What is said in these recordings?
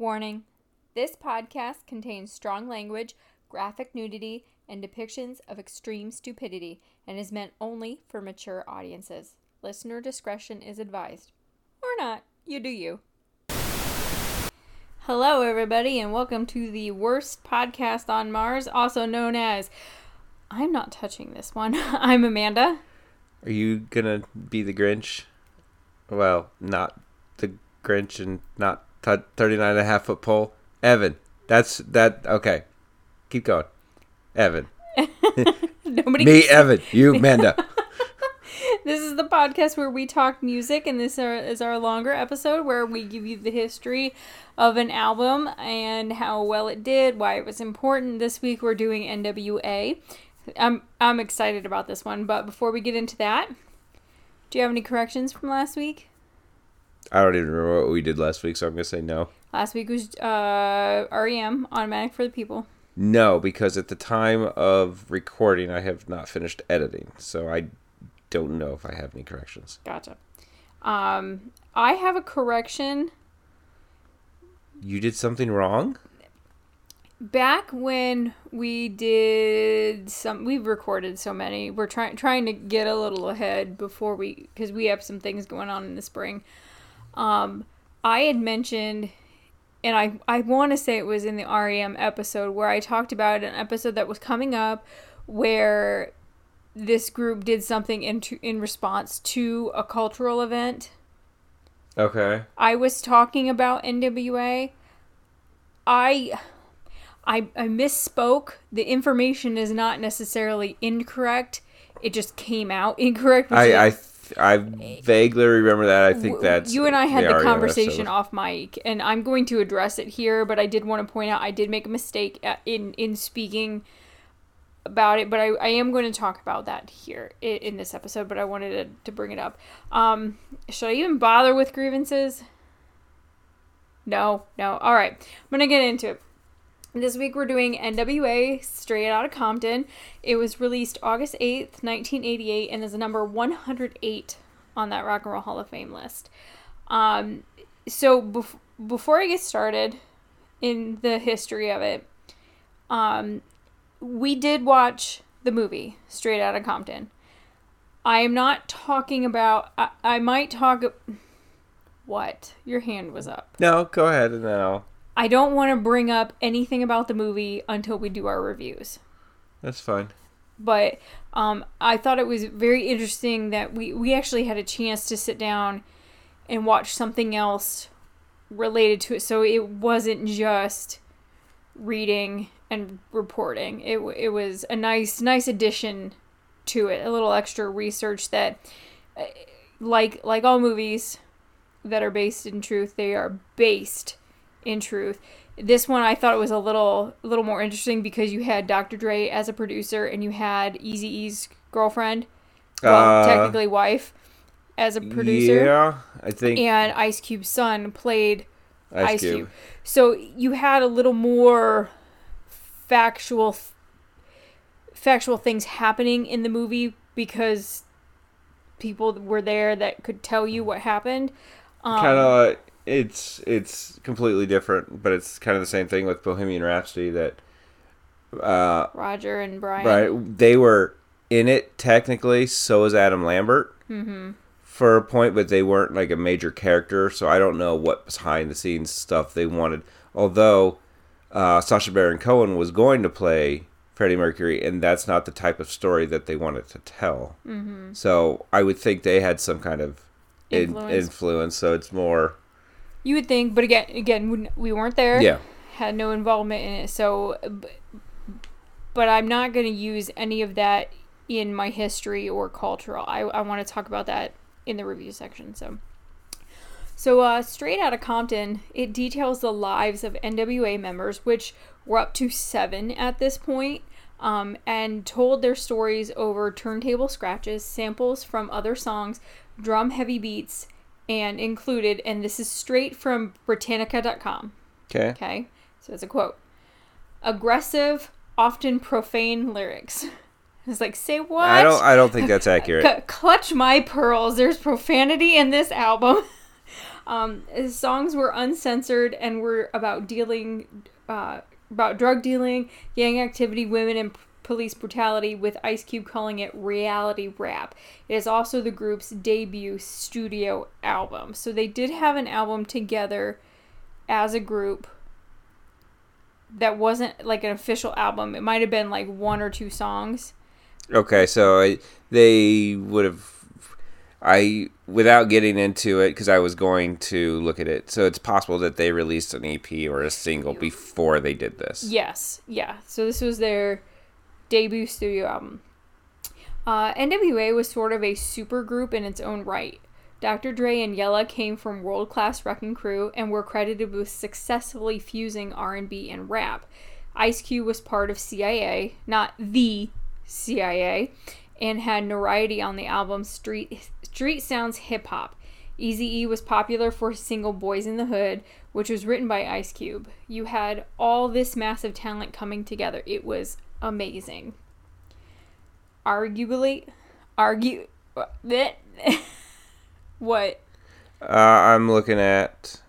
Warning This podcast contains strong language, graphic nudity, and depictions of extreme stupidity and is meant only for mature audiences. Listener discretion is advised. Or not. You do you. Hello, everybody, and welcome to the worst podcast on Mars, also known as I'm not touching this one. I'm Amanda. Are you gonna be the Grinch? Well, not the Grinch and not t- 39 and a half foot pole. Evan. That's that. Okay. Keep going. Evan. Nobody Me, Evan. You, Amanda. This is the podcast where we talk music, and this is our longer episode where we give you the history of an album and how well it did, why it was important. This week we're doing NWA. I'm I'm excited about this one, but before we get into that, do you have any corrections from last week? I don't even remember what we did last week, so I'm gonna say no. Last week was uh, REM, Automatic for the People. No, because at the time of recording, I have not finished editing, so I don't know if I have any corrections. Gotcha. Um, I have a correction. You did something wrong? back when we did some we've recorded so many we're trying trying to get a little ahead before we because we have some things going on in the spring um i had mentioned and i i want to say it was in the rem episode where i talked about an episode that was coming up where this group did something in in response to a cultural event Okay. I was talking about NWA. I I I misspoke. The information is not necessarily incorrect. It just came out incorrect. I I I vaguely remember that. I think that's you and I had the conversation off mic, and I'm going to address it here. But I did want to point out I did make a mistake in in speaking about it. But I, I am going to talk about that here in, in this episode. But I wanted to, to bring it up. Um, should I even bother with grievances? No, no. All right, I'm gonna get into it. This week we're doing NWA Straight Outta Compton. It was released August 8th, 1988, and is number 108 on that Rock and Roll Hall of Fame list. Um, so bef- before I get started in the history of it, um, we did watch the movie Straight Outta Compton. I am not talking about. I, I might talk. What? Your hand was up. No, go ahead and then I'll. I don't want to bring up anything about the movie until we do our reviews. That's fine. But um, I thought it was very interesting that we, we actually had a chance to sit down and watch something else related to it. So it wasn't just reading and reporting. It, it was a nice nice addition to it, a little extra research that, uh, like like all movies that are based in truth, they are based in truth. This one I thought it was a little a little more interesting because you had Dr. Dre as a producer and you had Eazy-E's girlfriend, well, Uh, technically wife, as a producer, Yeah, I think and Ice Cube's son played Ice, Ice Cube. Cube. So you had a little more factual factual things happening in the movie because people were there that could tell you what happened. Um, kind of it's it's completely different but it's kind of the same thing with bohemian rhapsody that uh Roger and Brian. right they were in it technically so is adam lambert Mm-hmm. for a point but they weren't like a major character so i don't know what behind the scenes stuff they wanted although uh sacha baron cohen was going to play freddie mercury and that's not the type of story that they wanted to tell Mm-hmm. so i would think they had some kind of in- Influence. influence so it's more You would think, but again, again, we- we weren't there. yeah had no involvement in it. So, but I'm not going to use any of that in my history or cultural. I, I want to talk about that in the review section. So, so uh, straight out of Compton, it details the lives of NWA members, which were up to seven at this point, um, and told their stories over turntable scratches, samples from other songs, drum heavy beats, and included. And this is straight from Britannica.com. okay Okay, so it's a quote. Aggressive, often profane lyrics. It's like, say what? I don't. I don't think that's accurate. C- clutch my pearls. There's profanity in this album. Um, his songs were uncensored and were about dealing, uh, about drug dealing, gang activity, women, and police brutality. With Ice Cube calling it reality rap. It is also the group's debut studio album. So they did have an album together as a group that wasn't like an official album. It might have been like one or two songs. Okay, so I, they would have. I without getting into it because I was going to look at it. So it's possible that they released an EP or a single before they did this. Yes, yeah. So this was their debut studio album. Uh, NWA was sort of a super group in its own right. Dr. Dre and Yella came from World Class Wrecking Crew and were credited with successfully fusing R&B and rap. Ice Cube was part of CIA, not the CIA, and had notoriety on the album Street Street Sounds Hip Hop. Eazy-E was popular for his single Boys in the Hood, which was written by Ice Cube. You had all this massive talent coming together. It was amazing. Arguably, argue what? Uh, I'm looking at.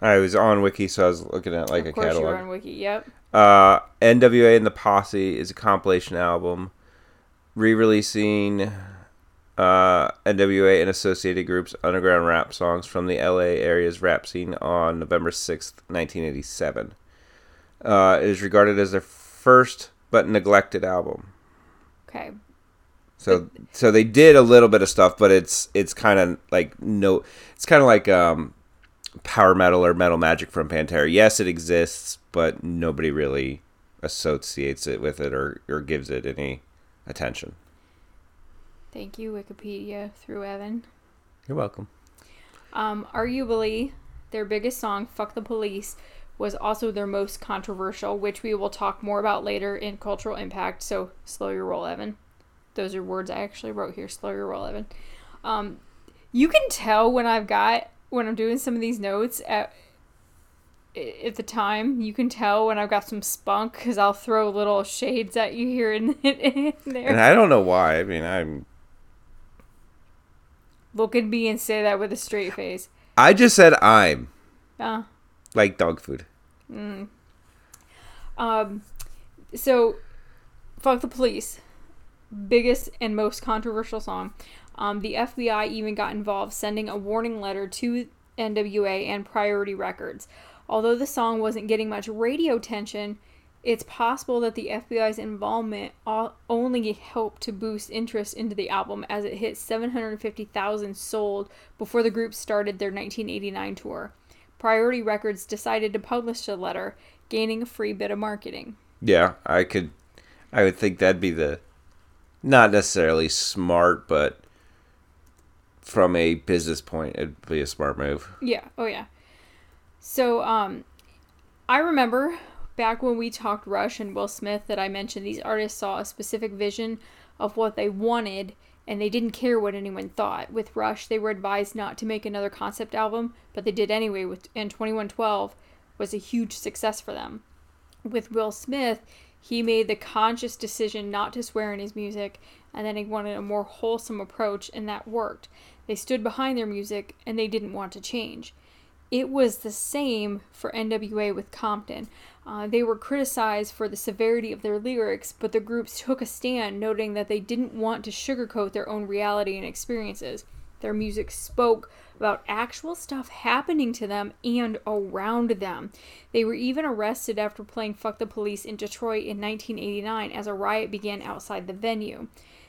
I was on Wiki, so I was looking at like of a course catalog. you're on Wiki. Yep. Uh, NWA and the Posse is a compilation album re-releasing uh, NWA and associated groups underground rap songs from the LA area's rap scene on November 6th, 1987. Uh, it is regarded as their first but neglected album. Okay. So so they did a little bit of stuff, but it's it's kind of like no, it's kind of like um, power metal or metal magic from Pantera. Yes, it exists, but nobody really associates it with it or or gives it any attention. Thank you, Wikipedia, through Evan. You're welcome. Um, arguably, their biggest song, Fuck the Police, was also their most controversial, which we will talk more about later in Cultural Impact. So, slow your roll, Evan. Those are words I actually wrote here. Slow your roll, Evan. Um, you can tell when I've got, when I'm doing some of these notes at, at the time, you can tell when I've got some spunk because I'll throw little shades at you here and, there. And I don't know why. I mean, I'm Look at me and say that with a straight face. I just said I'm Uh, like dog food. Um, so, fuck the police. Biggest and most controversial song. Um, the FBI even got involved, sending a warning letter to NWA and Priority Records. Although the song wasn't getting much radio attention, it's possible that the FBI's involvement only helped to boost interest into the album as it hit 750,000 sold before the group started their 1989 tour. Priority Records decided to publish the letter, gaining a free bit of marketing. Yeah, I could. I would think that'd be the not necessarily smart, but from a business point, it'd be a smart move. Yeah. Oh yeah. So um, I remember back when we talked Rush and Will Smith that I mentioned these artists saw a specific vision of what they wanted and they didn't care what anyone thought. With Rush, they were advised not to make another concept album, but they did anyway. With and 2112 was a huge success for them. With Will Smith, he made the conscious decision not to swear in his music, and then he wanted a more wholesome approach, and that worked. They stood behind their music, and they didn't want to change. It was the same for NWA with Compton. Uh, they were criticized for the severity of their lyrics, but the groups took a stand, noting that they didn't want to sugarcoat their own reality and experiences. Their music spoke about actual stuff happening to them and around them. They were even arrested after playing Fuck the Police in Detroit in 1989 as a riot began outside the venue.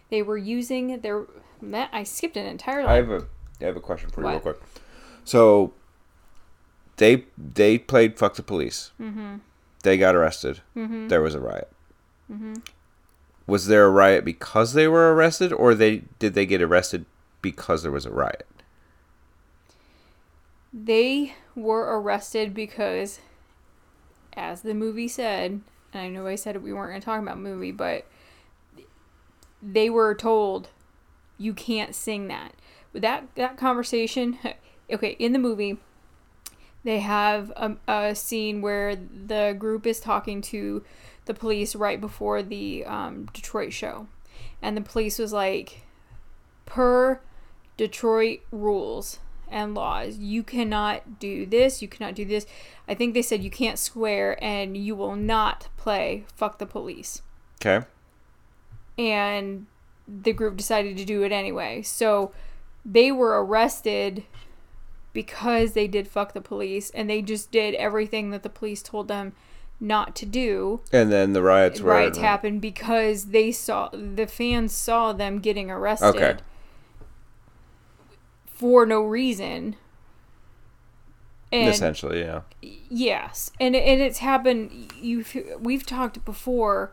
They were using their. I skipped an entire I line. have a I have a question for you, real quick. So they they played "fuck the police." Mm-hmm. They got arrested. Mm-hmm. There was a riot. Mm-hmm. Was there a riot because they were arrested, or they did they get arrested because there was a riot? They were arrested because, as the movie said, and I know I said we weren't going to talk about movie, but they were told you can't sing that. But that that conversation, okay, in the movie, they have a, a scene where the group is talking to the police right before the um, Detroit show, and the police was like, per Detroit rules, and laws. You cannot do this, you cannot do this. I think they said you can't swear and you will not play fuck the police. Okay. And the group decided to do it anyway. So they were arrested because they did fuck the police and they just did everything that the police told them not to do. And then the riots were Riots happened because they saw the fans saw them getting arrested Okay. for no reason. And essentially, yeah. yes, and and it's happened. You we've talked before,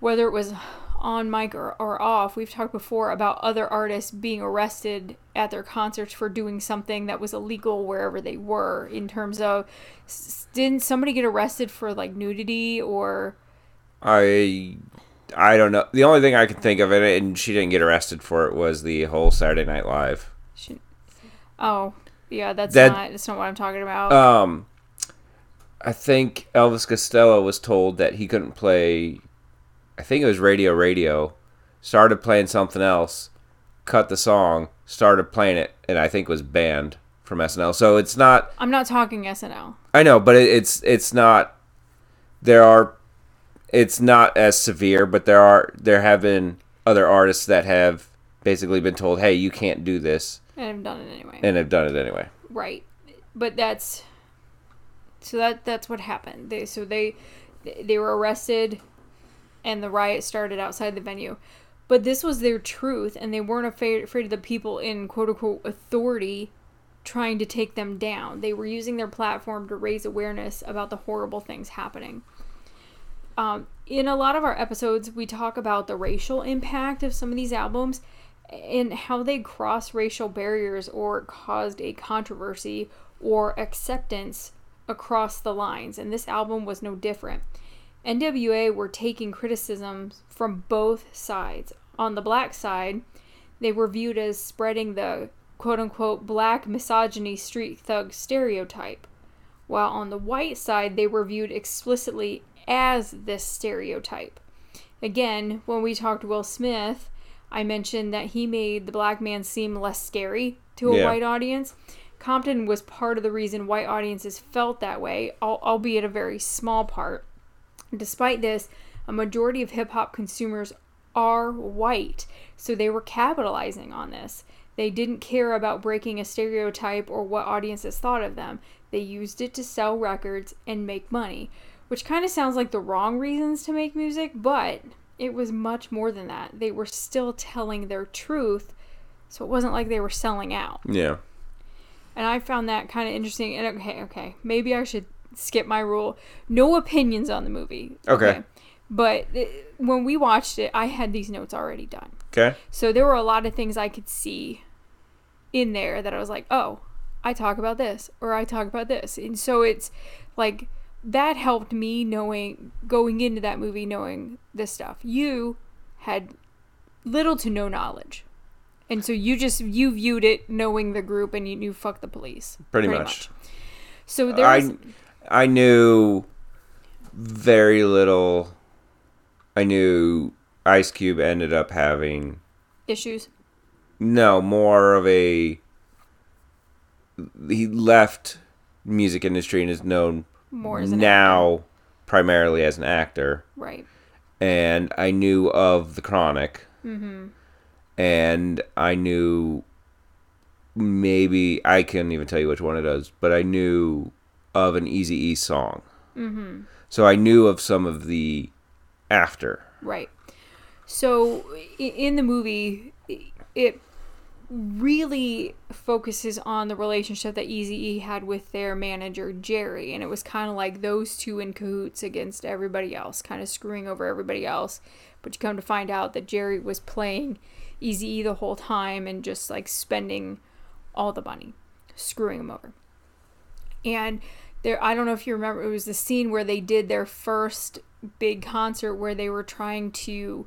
whether it was on mic or, or off. We've talked before about other artists being arrested at their concerts for doing something that was illegal wherever they were. In terms of, s- didn't somebody get arrested for like nudity or? I I don't know. The only thing I can think of it, and she didn't get arrested for it, was the whole Saturday Night Live. Should, oh, yeah, that's That- not. That's not what I'm talking about. Um, I think Elvis Costello was told that he couldn't play. I think it was Radio Radio. Started playing something else, cut the song, started playing it, and I think was banned from SNL. So it's not. I'm not talking SNL. I know, but it, it's it's not. There are. It's not as severe, but there are there have been other artists that have basically been told, "Hey, you can't do this," And I've done it anyway. and have done it anyway. Right. But that's so that that's what happened. They so they they were arrested and the riot started outside the venue. But this was their truth and they weren't afraid, afraid of the people in quote unquote authority trying to take them down. They were using their platform to raise awareness about the horrible things happening. Um, in a lot of our episodes, we talk about the racial impact of some of these albums and how they cross racial barriers or caused a controversy or acceptance across the lines. And this album was no different. NWA were taking criticisms from both sides. On the black side, they were viewed as spreading the quote unquote black misogyny street thug stereotype, while on the white side, they were viewed explicitly as this stereotype. Again, when we talked to Will Smith, I mentioned that he made the black man seem less scary to a Yeah. white audience. Compton was part of the reason white audiences felt that way, albeit a very small part. Despite this, a majority of hip hop consumers are white, so they were capitalizing on this. They didn't care about breaking a stereotype or what audiences thought of them. They used it to sell records and make money, which kind of sounds like the wrong reasons to make music, but it was much more than that. They were still telling their truth, so it wasn't like they were selling out. Yeah. And I found that kind of interesting. And okay, okay, maybe I should skip my rule. No opinions on the movie. Okay. But uh, when we watched it, I had these notes already done. Okay. So there were a lot of things I could see in there that I was like, oh, I talk about this or I talk about this. And so it's like that helped me knowing going into that movie knowing this stuff. You had little to no knowledge. And so you just you viewed it knowing the group and you knew fuck the police. Pretty much. So there was I knew very little. I knew Ice Cube ended up having issues. no more of a. He left music industry and is known More now primarily as an actor. Right. and I knew of the Chronic, Mm-hmm. and I knew maybe I couldn't even tell you which one it is, but I knew of an Easy E song. Mm-hmm. So I knew of some of the after. Right. So in the movie, it really focuses on the relationship that Eazy-E had with their manager Jerry, and it was kind of like those two in cahoots against everybody else, kind of screwing over everybody else. But you come to find out that Jerry was playing Eazy-E the whole time and just like spending all the money, screwing him over. And there, I don't know if you remember, it was the scene where they did their first big concert where they were trying to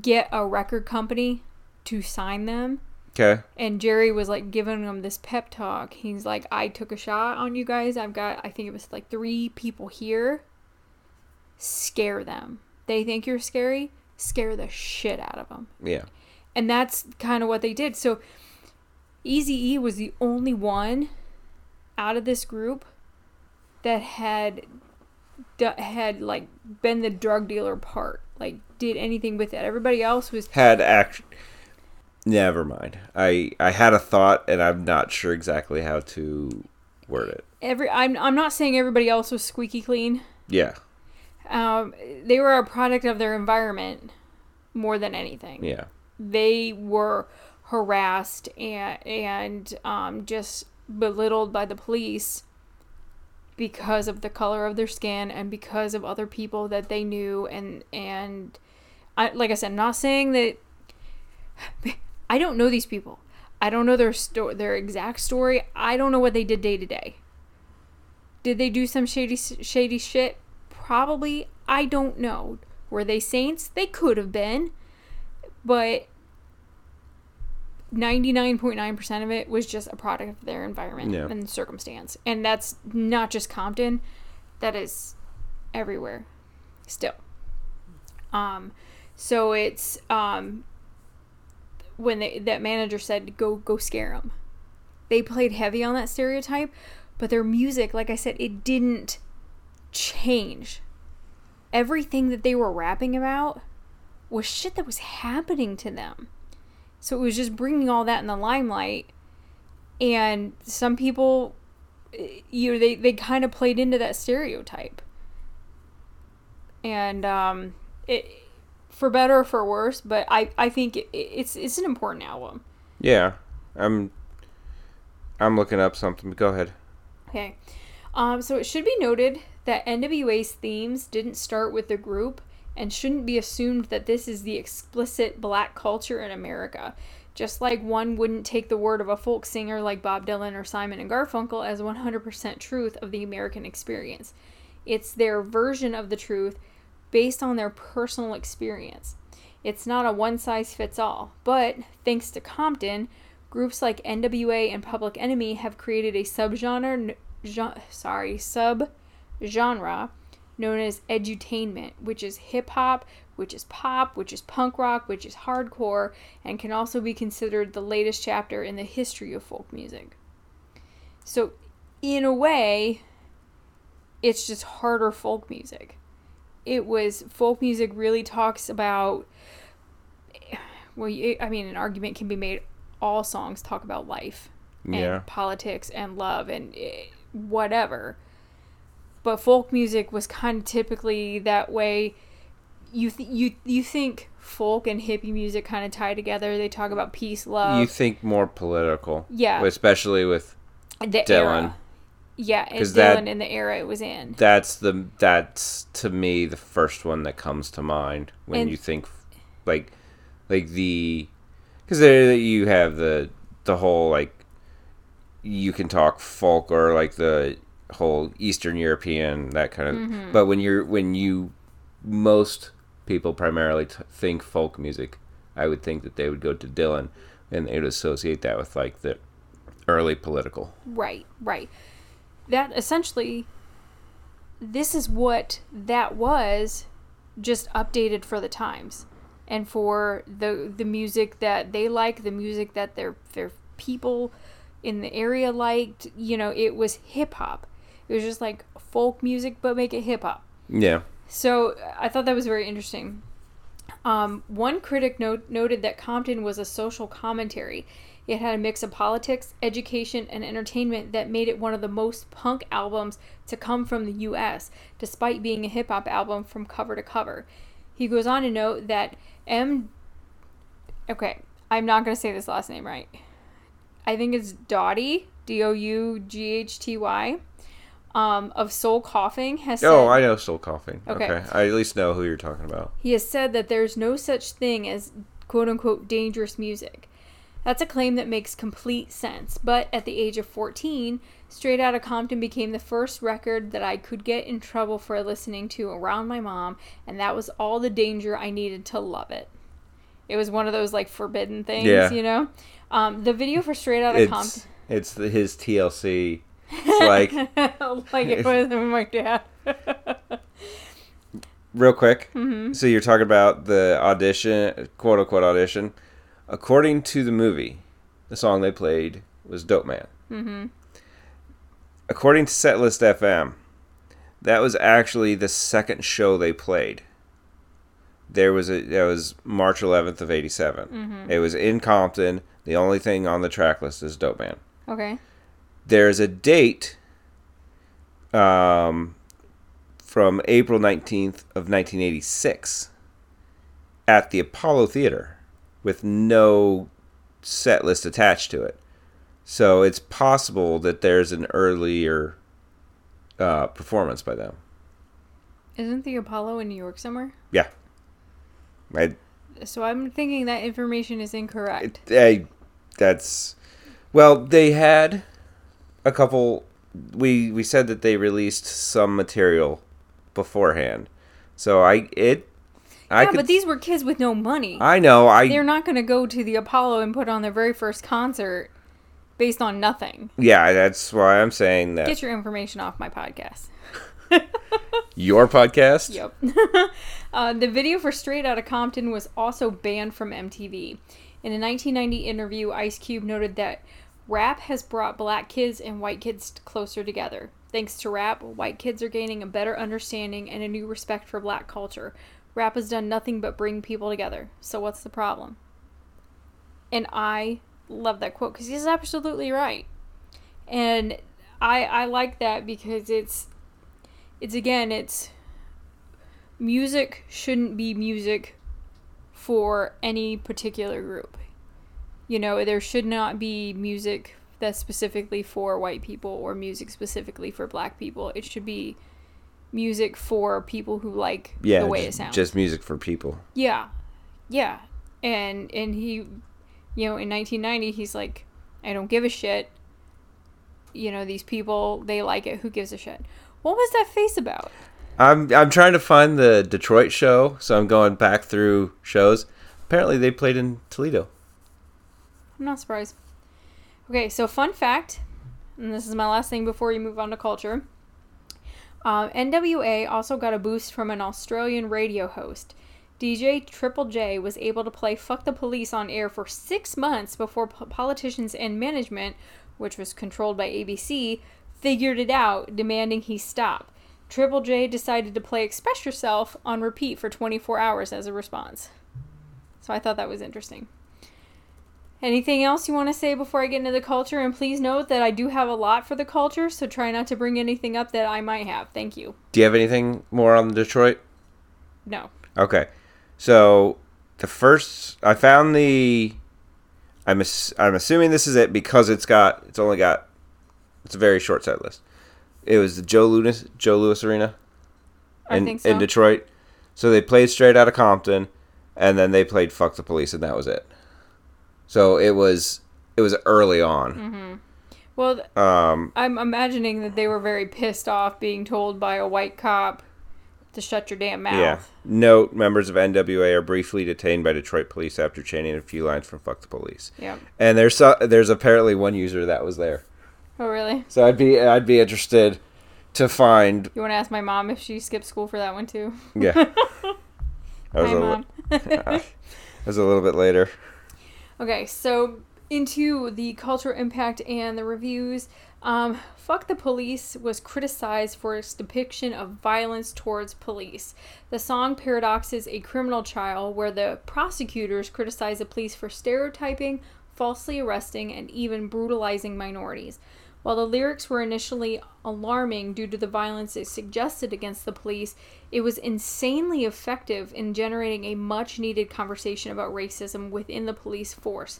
get a record company to sign them. Okay. And Jerry was like giving them this pep talk. He's like, I took a shot on you guys. I've got, I think it was like three people here. Scare them. They think you're scary. Scare the shit out of them Yeah. and that's kind of what they did so Easy E was the only one out of this group that had had like been the drug dealer part, like did anything with it. Everybody else was Had act. Never mind. I I had a thought, and I'm not sure exactly how to word it. every. I'm I'm not saying everybody else was squeaky clean. Yeah. Um, they were a product of their environment more than anything. Yeah. They were harassed and and um, just belittled by the police because of the color of their skin and because of other people that they knew and and I, like I said, I'm not saying that I don't know these people. I don't know their sto- their exact story. I don't know what they did day to day. Did they do some shady shady shit? Probably. I don't know. Were they saints? They could have been. But 99.9% of it was just a product of their environment Yeah. and circumstance. And that's not just Compton, that is everywhere still. Um so it's um when they, that manager said go go scare them. They played heavy on that stereotype, but their music, like I said, it didn't change. Everything that they were rapping about was shit that was happening to them. So it was just bringing all that in the limelight. And some people, eh, you know, they, they kind of played into that stereotype. And um, it, for better or for worse, but I, I think it, it's it's an important album. Yeah. I'm. I'm looking up something. Go ahead. Okay. Um, so it should be noted that NWA's themes didn't start with the group and shouldn't be assumed that this is the explicit black culture in America. Just like one wouldn't take the word of a folk singer like Bob Dylan or Simon and Garfunkel as 100% truth of the American experience. It's their version of the truth based on their personal experience. It's not a one size fits all, but thanks to Compton, groups like NWA and Public Enemy have created a subgenre, gen- sorry, sub genre known as edutainment, which is hip hop, which is pop, which is punk rock, which is hardcore, and can also be considered the latest chapter in the history of folk music. So, in a way, it's just harder folk music. It was folk music really talks about well, you- I mean, an argument can be made. All songs talk about life and Yeah. politics and love and eh, whatever. But folk music was kind of typically that way. You th- you you think folk and hippie music kind of tie together. They talk about peace, love, you think more political. Yeah. Especially with the Dylan. era. Yeah, and Dylan that- in the era it was in. that's the that's to me the first one that comes to mind when And- you think like like the because there you have the the whole like you can talk folk or like the whole Eastern European that kind of Mm-hmm. but when you're when you most people primarily t- think folk music I would think that they would go to Dylan and they would associate that with like the early political Right, right. That essentially, this is what that was, just updated for the times, and for the the music that they like, the music that their their people in the area liked. You know, it was hip hop. It was just like folk music, but make it hip hop. yeah So I thought that was very interesting. Um, one critic note, noted that Compton was a social commentary. It had a mix of politics, education, and entertainment that made it one of the most punk albums to come from the U.S., despite being a hip hop album from cover to cover. He goes on to note that M. Okay, I'm not going to say this last name right. I think it's Doughty, D O U G H T Y, um, of Soul Coughing has said. oh I know Soul Coughing Okay. okay I at least know who you're talking about He has said that there's no such thing as quote unquote dangerous music. That's a claim that makes complete sense, but at the age of 14, Straight Outta Compton became the first record that I could get in trouble for listening to around my mom, and that was all the danger I needed to love it. It was one of those like forbidden things, Yeah. you know? Um, the video for Straight Outta it's Compton. it's the, his TLC. It's like like it was my dad. real quick. Mm-hmm. So you're talking about the audition, quote unquote audition. According to the movie, the song they played was Dope Man. Mm-hmm. According to Setlist FM, that was actually the second show they played. There was a that was March 11th of 87. Mm-hmm. It was in Compton. The only thing on the track list is Dope Man. Okay. There's a date um, from April 19th of 1986 at the Apollo Theater with no set list attached to it. So it's possible that there's an earlier uh, performance by them. Isn't the Apollo in New York somewhere? Yeah. I, So I'm thinking that information is incorrect. I, that's well, they had a couple. We we said that they released some material beforehand, so I it. I yeah, could, but these were kids with no money. I know. I They're not going to go to the Apollo and put on their very first concert based on nothing. yeah. That's why I'm saying that Get your information off my podcast. your podcast. Yep. uh, the video for Straight Outta Compton was also banned from MTV. In a 1990 interview, Ice Cube noted that rap has brought black kids and white kids closer together. Thanks to rap, white kids are gaining a better understanding and a new respect for black culture. Rap has done nothing but bring people together. So what's the problem? And I love that quote because he's absolutely right. And I I like that because it's it's again it's music shouldn't be music for any particular group. You know, there should not be music that's specifically for white people or music specifically for black people. It should be music for people who like Yeah, the way it sounds. just music for people. Yeah. Yeah. And and he you know, in 1990 he's like I don't give a shit. You know, these people they like it. Who gives a shit? What was that face about? I'm I'm trying to find the Detroit show, so I'm going back through shows. Apparently, they played in Toledo. I'm not surprised. Okay, so fun fact, and this is my last thing before you move on to culture. Um, NWA also got a boost from an Australian radio host. DJ Triple J was able to play Fuck the Police on air for six months before po- politicians and management, which was controlled by ABC, figured it out, demanding he stop. Triple J decided to play Express Yourself on repeat for 24 hours as a response. So I thought that was interesting. Anything else you want to say before I get into the culture? And please note that I do have a lot for the culture, so try not to bring anything up that I might have. Thank you. Do you have anything more on Detroit? No. Okay, so the first I found the. I'm ass- I'm assuming this is it because it's got it's only got it's a very short set list. It was the Joe Louis Joe Louis Arena I in think so. in Detroit. So they played straight out of Compton, and then they played "Fuck the Police," and that was it. So it was it was early on. Well, Um, I'm imagining that they were very pissed off being told by a white cop to shut your damn mouth. yeah. Note: Members of NWA are briefly detained by Detroit police after chanting a few lines from "Fuck the Police." Yep. And there's so, there's apparently one user that was there. Oh, really? So I'd be I'd be interested to find You want to ask my mom if she skipped school for that one too? yeah. That was, Hi, a, mom. li- that was a little bit later. Okay, so into the cultural impact and the reviews. Um, Fuck the Police was criticized for its depiction of violence towards police. The song paradoxes a criminal trial where the prosecutors criticize the police for stereotyping, falsely arresting, and even brutalizing minorities. While the lyrics were initially alarming due to the violence it suggested against the police, it was insanely effective in generating a much needed conversation about racism within the police force.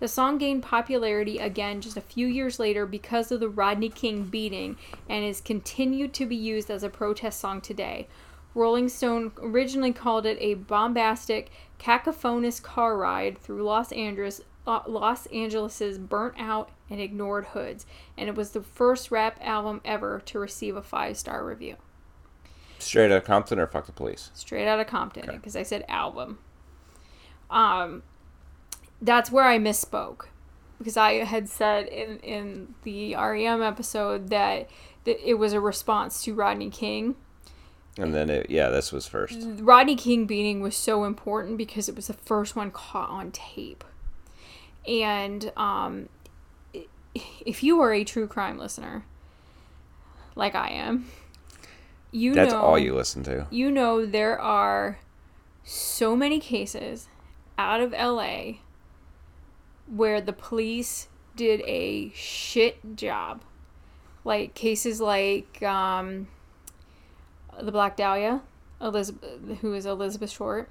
The song gained popularity again just a few years later because of the Rodney King beating and is continued to be used as a protest song today. Rolling Stone originally called it a bombastic, cacophonous car ride through Los Angeles, Los Angeles's burnt out and ignored hoods, and it was the first rap album ever to receive a five star review. Straight out of Compton or fuck the police. Straight out of Compton, because I said album. Um, that's where I misspoke, because I had said in in the REM episode that, that it was a response to Rodney King. And then it, yeah, this was first. Rodney King beating was so important because it was the first one caught on tape. And um, if you are a true crime listener, like I am, you That's know all you listen to. you know there are so many cases out of LA where the police did a shit job. Like cases like um, the Black Dahlia, Elizabeth, who is Elizabeth Short.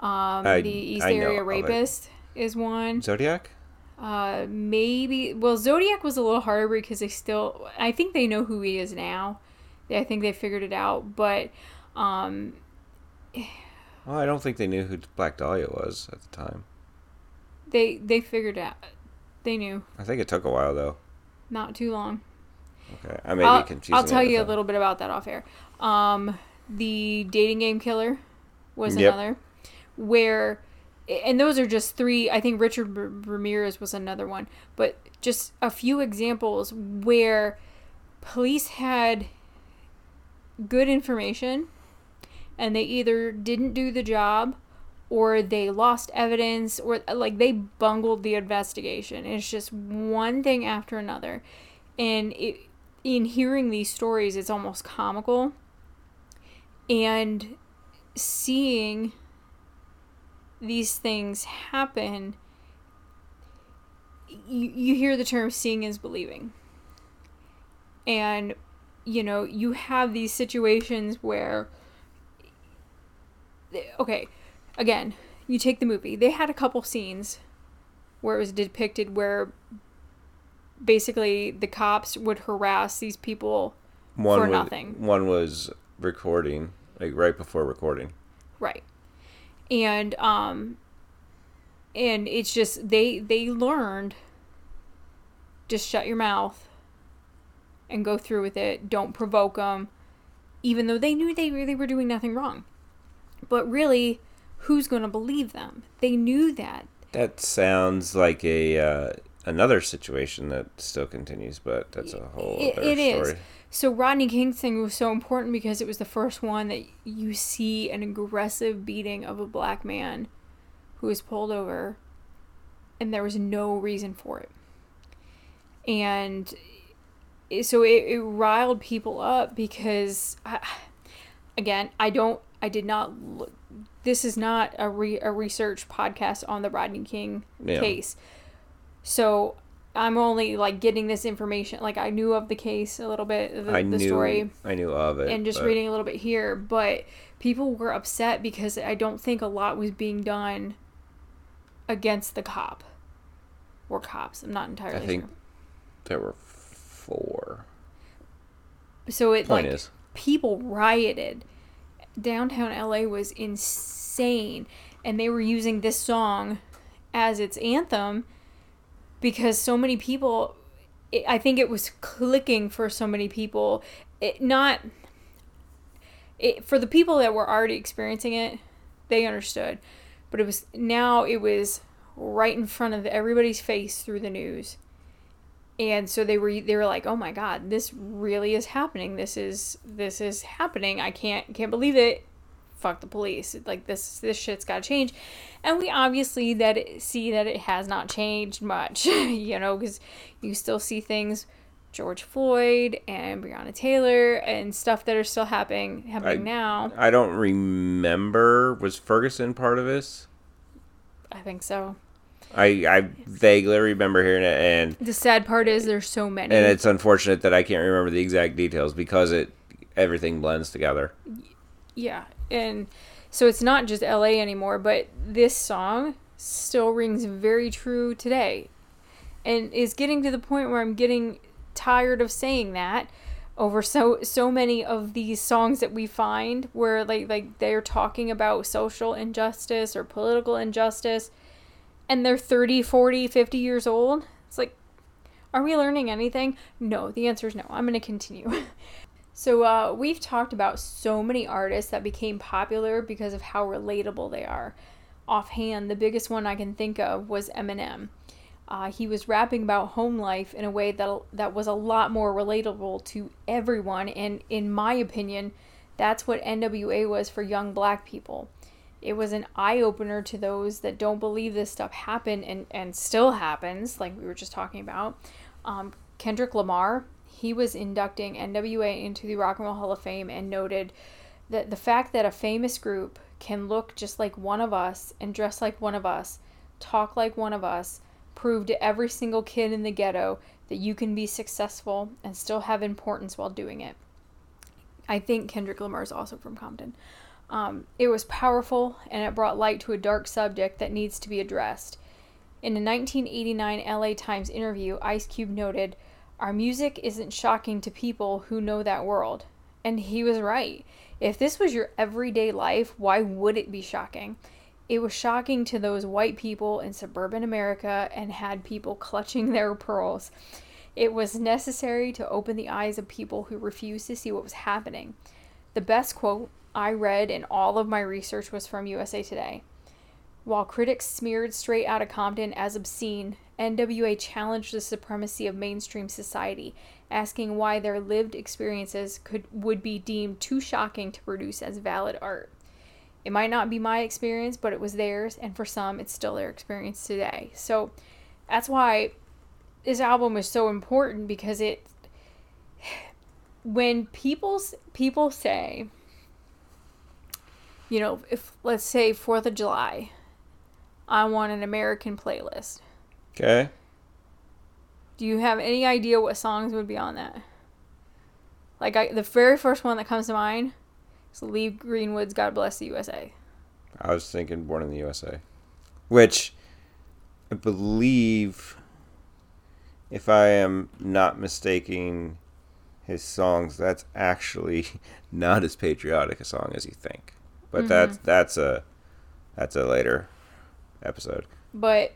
Um, I- the East I Area. Rapist is one. Zodiac? Uh, maybe. Well, Zodiac was a little harder because they still. I think they know who he is now. I think they figured it out, but um, Well, I don't think they knew who Black Dahlia was at the time. they they figured out. They knew I think it took a while though. not too long. Okay, I may I'll, be confusing. I'll tell you a little bit about that off air. Um, the dating game killer was Yep. another, where, and those are just three. I think Richard Ramirez was another one, but just a few examples where police had good information, and they either didn't do the job. Or they lost evidence, or like they bungled the investigation. It's just one thing after another and it, in hearing these stories it's almost comical and seeing these things happen you, you hear the term seeing is believing and you know you have these situations where okay again you take the movie they had a couple scenes where it was depicted where basically the cops would harass these people one for was, nothing. One was recording, like right before recording. right and um and it's just they they learned just shut your mouth and go through with it. Don't provoke them even though they knew they really were doing nothing wrong. But really who's going to believe them? They knew that. That sounds like a uh, another situation that still continues, but that's a whole It- other it is. So Rodney King's thing was so important because it was the first one that you see an aggressive beating of a black man who was pulled over and there was no reason for it. And so it, it riled people up because I, again, I don't I did not look this is not a re, a research podcast on the Rodney King Yeah. case. So I'm only like getting this information. Like I knew of the case a little bit, the, I the knew story, I knew of it, and just but reading a little bit here. But people were upset because I don't think a lot was being done against the cop or cops. I'm not entirely I think sure. there were four. So it Point like is, people rioted. Downtown LA was insane, and they were using this song as its anthem because so many people. It, I think it was clicking for so many people. It not. It for the people that were already experiencing it, they understood, but it was now it was right in front of everybody's face through the news and so they were they were like oh my god this really is happening this is this is happening i can't can't believe it fuck the police like this this shit's got to change and we obviously that see that it has not changed much you know because you still see things george floyd and breonna taylor and stuff that are still happening happening I- now I don't remember. Was Ferguson part of this? i think so I I vaguely remember hearing it, and the sad part is there's so many and it's unfortunate that I can't remember the exact details because it everything blends together. Yeah, and so it's not just LA anymore, but this song still rings very true today. And is getting to the point where I'm getting tired of saying that over so so many of these songs that we find where like like they're talking about social injustice or political injustice and they're 30, 40, 50 years old. It's like are we learning anything? No, the answer is no. I'm going to continue. So uh, we've talked about so many artists that became popular because of how relatable they are. Offhand, the biggest one I can think of was Eminem. Uh, he was rapping about home life in a way that that was a lot more relatable to everyone, and in my opinion, that's what NWA was for young black people. It was an eye opener to those that don't believe this stuff happened and, and still happens, like we were just talking about. Um, Kendrick Lamar, he was inducting NWA into the Rock and Roll Hall of Fame and noted that the fact that a famous group can look just like one of us and dress like one of us, talk like one of us, prove to every single kid in the ghetto that you can be successful and still have importance while doing it. I think Kendrick Lamar is also from Compton. Um, it was powerful and it brought light to a dark subject that needs to be addressed. In a 1989 LA Times interview, Ice Cube noted, Our music isn't shocking to people who know that world. And he was right. If this was your everyday life, why would it be shocking? It was shocking to those white people in suburban America and had people clutching their pearls. It was necessary to open the eyes of people who refused to see what was happening. The best quote I read in all of my research was from USA Today. While critics smeared Straight Outta Compton as obscene, NWA challenged the supremacy of mainstream society, asking why their lived experiences could would be deemed too shocking to produce as valid art. It might not be my experience, but it was theirs, and for some, it's still their experience today. So that's why this album is so important because it when people's people say you know if let's say 4th of July I want an American playlist. Okay. Do you have any idea what songs would be on that? Like I, the very first one that comes to mind is Lee Greenwood's "God Bless the USA." I was thinking "Born in the USA," which I believe, if I am not mistaking his songs, that's actually not as patriotic a song as you think. But mm-hmm. that's that's a that's a later episode. But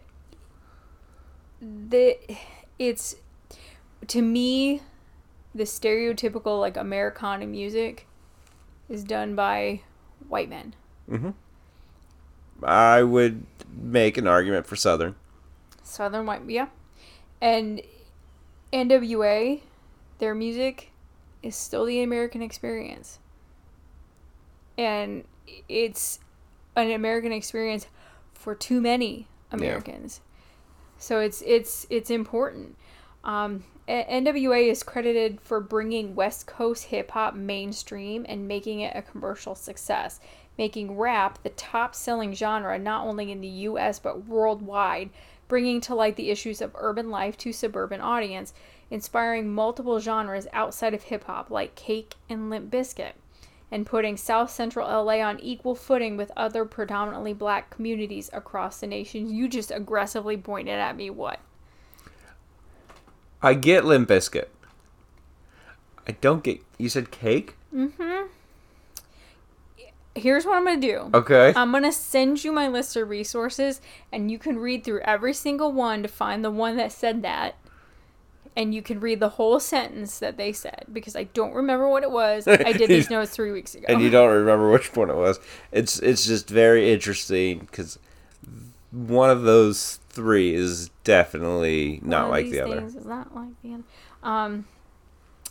the it's to me the stereotypical like Americana music is done by white men. Mm-hmm. I would make an argument for Southern. Southern white, yeah, and NWA, their music is still the American experience, and it's an American experience for too many Americans. So it's it's it's important. Um, NWA is credited for bringing West Coast hip hop mainstream and making it a commercial success, making rap the top selling genre not only in the US but worldwide, bringing to light the issues of urban life to suburban audience, inspiring multiple genres outside of hip hop like Cake and Limp Bizkit and putting South Central LA on equal footing with other predominantly black communities across the nation. You just aggressively pointed at me what? I get Limp Bizkit. I don't get. You said cake? Mm hmm. Here's what I'm going to do. Okay. I'm going to send you my list of resources, and you can read through every single one to find the one that said that and you can read the whole sentence that they said because I don't remember what it was. I did these notes three weeks ago, and you don't remember which one it was. It's it's just very interesting because one of those three is definitely not like the other. Is not like the other. Um,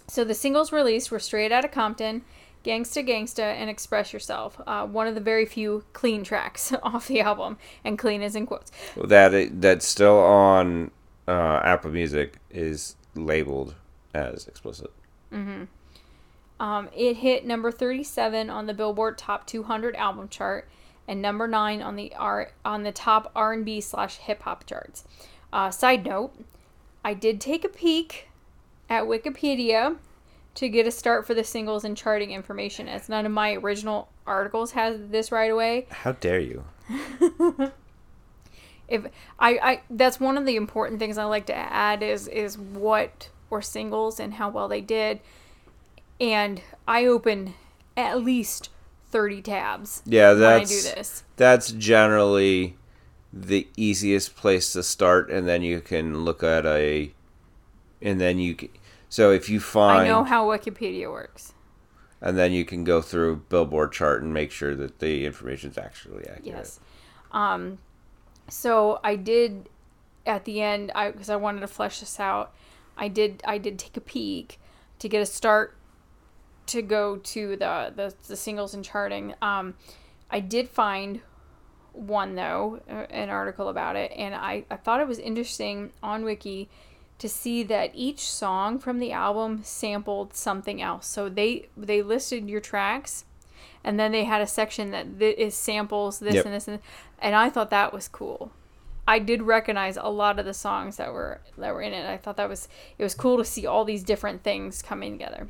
so the singles released were Straight Outta Compton, Gangsta Gangsta, and Express Yourself. Uh, one of the very few clean tracks off the album, and clean is in quotes. That that's still on uh, Apple Music is labeled as explicit. Mm-hmm. Um, it hit number 37 on the Billboard Top 200 album chart and number nine on the R on the top R&B slash hip hop charts. Uh, side note, I did take a peek at Wikipedia to get a start for the singles and charting information, as none of my original articles has this right away. How dare you? if I, I that's one of the important things I like to add is is what were singles and how well they did. And I open at least 30 tabs. Yeah, that's That's generally the easiest place to start and then you can look at a and then you can, so if you find I know how Wikipedia works. And then you can go through Billboard chart and make sure that the information is actually accurate. Yes. Um, so I did at the end I because I wanted to flesh this out. I did I did take a peek to get a start to go to the the, the singles and charting. Um, I did find one though, an article about it, and I, I thought it was interesting on Wiki to see that each song from the album sampled something else. So they they listed your tracks, and then they had a section that th- is samples this Yep. and this and and I thought that was cool. I did recognize a lot of the songs that were that were in it. I thought that was it was cool to see all these different things coming together.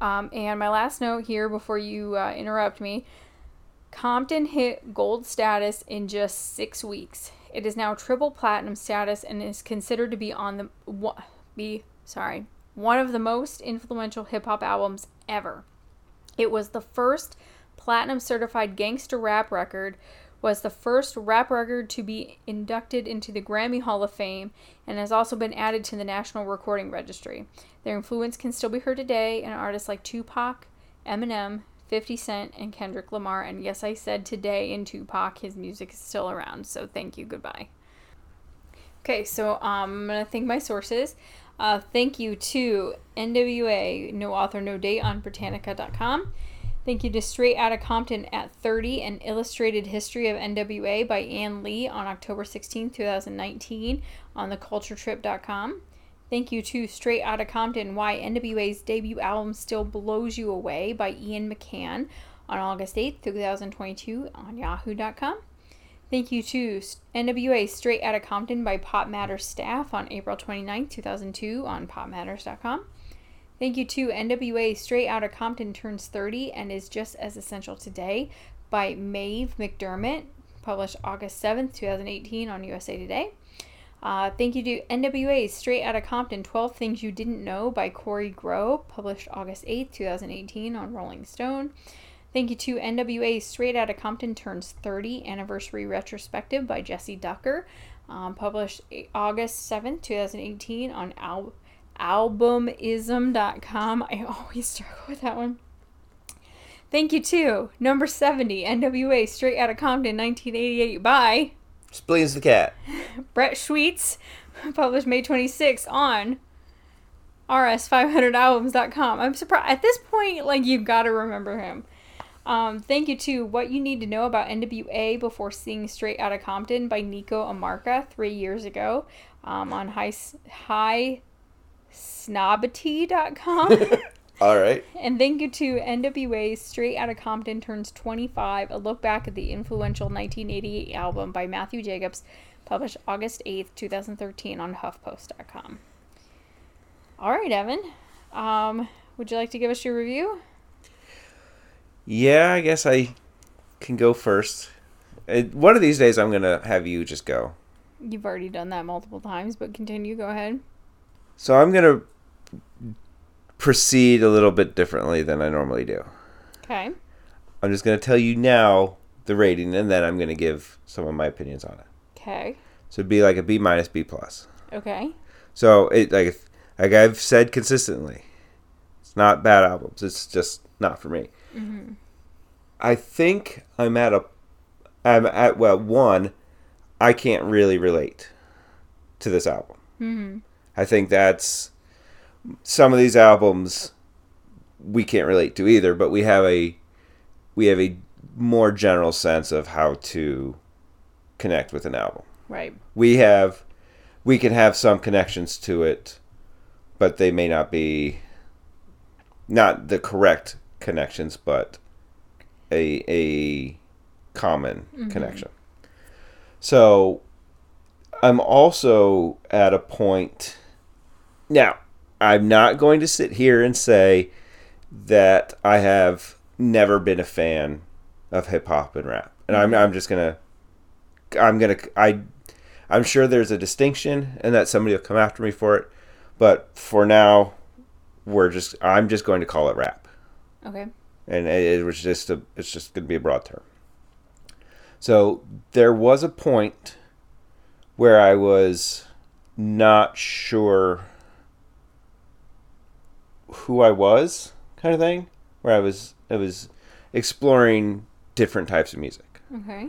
Um, and my last note here before you uh, interrupt me Compton hit gold status in just six weeks. It is now triple platinum status and is considered to be on the be sorry one of the most influential hip hop albums ever. It was the first platinum certified gangster rap record, was the first rap record to be inducted into the Grammy Hall of Fame, and has also been added to the National Recording Registry. Their influence can still be heard today in artists like Tupac, Eminem, 50 Cent, and Kendrick Lamar. And yes, I said today in Tupac, his music is still around, so thank you, goodbye. Okay, so um, I'm going to thank my sources. Uh, thank you to NWA, no author, no date on Britannica.com. Thank you to Straight Outta Compton at 30, an illustrated history of NWA by Ann Lee on October 16, 2019 on theculturetrip.com. Thank you to Straight Outta Compton, Why NWA's debut album Still Blows You Away by Ian McCann on August 8, 2022 on yahoo.com. Thank you to NWA Straight Outta Compton by Pop Matters staff on April 29, 2002 on popmatters.com. Thank you to NWA Straight Outta Compton turns 30 and is just as essential today by Maeve McDermott, published August 7th, 2018 on USA Today. Uh, thank you to NWA Straight Outta Compton 12 Things You Didn't Know by Kory Grow, published August 8th, 2018 on Rolling Stone. Thank you to NWA Straight Outta Compton Turns 30 Anniversary Retrospective by Jesse Ducker, um, published August 7th, 2018 on Al- albumism.com. I always struggle with that one. Thank you to number 70 NWA Straight Outta Compton 1988 by Spleens the cat. Brett Schweitz, published May 26 on rs500albums.com. I'm surprised at this point, like you've got to remember him. Um, thank you to What You Need to Know About NWA Before Seeing Straight Outta Compton by Nico Amarca three years ago um, on high, high snobity.com. All right. And thank you to NWA's Straight Outta Compton Turns 25, a look back at the influential 1988 album by Matthew Jacobs, published August 8th, 2013 on HuffPost.com. All right, Evan. Um, would you like to give us your review? Yeah, I guess I can go first. Uh, One of these days, I'm gonna have you just go. You've already done that multiple times, but continue. Go ahead. So I'm gonna proceed a little bit differently than I normally do. Okay. I'm just gonna tell you now the rating, and then I'm gonna give some of my opinions on it. Okay. So it'd be like a B minus, B plus. Okay. So it like like I've said consistently, it's not bad albums. It's just not for me. I think I'm at a I'm at well one, I can't really relate to this album. Mm-hmm. I think that's some of these albums we can't relate to either, but we have a we have a more general sense of how to connect with an album. Right. We have we can have some connections to it, but they may not be not the correct connections, but a a common mm-hmm. connection. So I'm also at a point now. I'm not going to sit here and say that I have never been a fan of hip hop and rap, and I'm I'm just gonna I'm gonna I I'm sure there's a distinction, and that somebody will come after me for it, but for now, we're just I'm just going to call it rap Okay. and it was just a it's just going to be a broad term. So there was a point where I was not sure who I was, kind of thing, where I was I was exploring different types of music. Okay.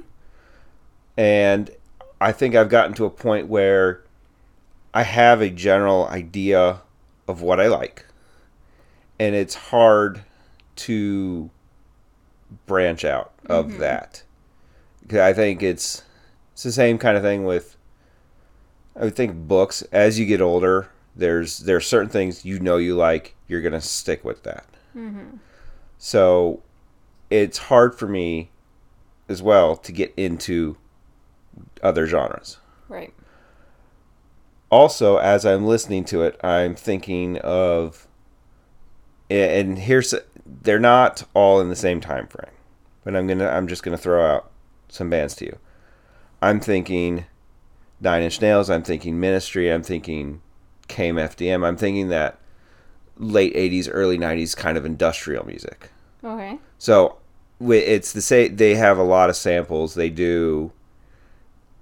And I think I've gotten to a point where I have a general idea of what I like. And it's hard to branch out of mm-hmm. that. 'Cause I think it's it's the same kind of thing with. I would think books. As you get older, there's there are certain things you know you like. You're gonna stick with that. Mm-hmm. So, it's hard for me, as well, to get into other genres. Right. also as i'm listening to it i'm thinking of and here's they're not all in the same time frame but i'm gonna i'm just gonna throw out some bands to you i'm thinking nine inch nails i'm thinking ministry i'm thinking kmfdm i'm thinking that late 80s early 90s kind of industrial music Okay. so it's the same. They have a lot of samples. They do.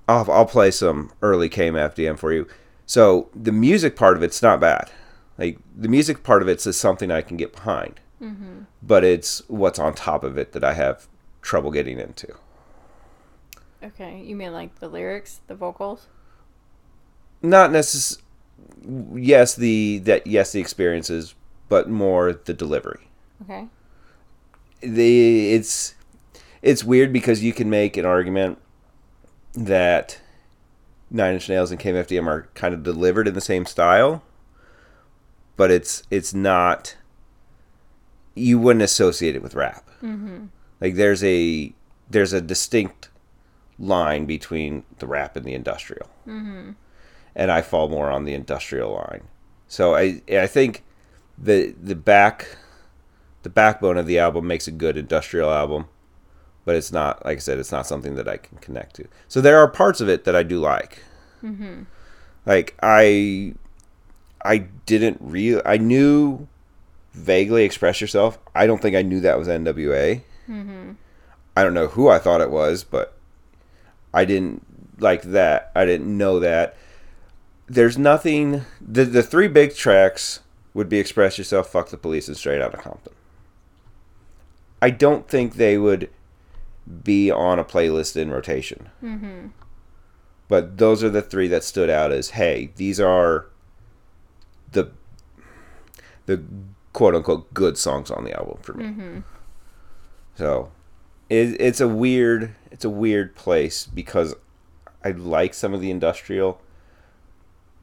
I'll, I'll play some early KMFDM for you. So the music part of it's not bad. Like the music part of it's is something I can get behind. Mm-hmm. But it's what's on top of it that I have trouble getting into. Okay. You mean like the lyrics, the vocals? Not necess. Yes, the that yes the experiences, but more the delivery. Okay. the it's it's weird because you can make an argument that Nine Inch Nails and KMFDM are kind of delivered in the same style, but it's it's not. You wouldn't associate it with rap. Mm-hmm. Like there's a there's a distinct line between the rap and the industrial, mm-hmm. and I fall more on the industrial line. So I I think the the back the backbone of the album makes a good industrial album, but it's not like I said, it's not something that I can connect to. So there are parts of it that I do like. Like I, I didn't real I knew vaguely express yourself. I don't think I knew that was NWA. I don't know who I thought it was, but I didn't like that. I didn't know that. There's nothing. The the three big tracks would be express yourself, fuck the police, and straight out of Compton. I don't think they would be on a playlist in rotation. Mm-hmm. But those are the three that stood out as hey, these are the the quote unquote good songs on the album for me. Mm-hmm. So it, it's a weird it's a weird place because I like some of the industrial,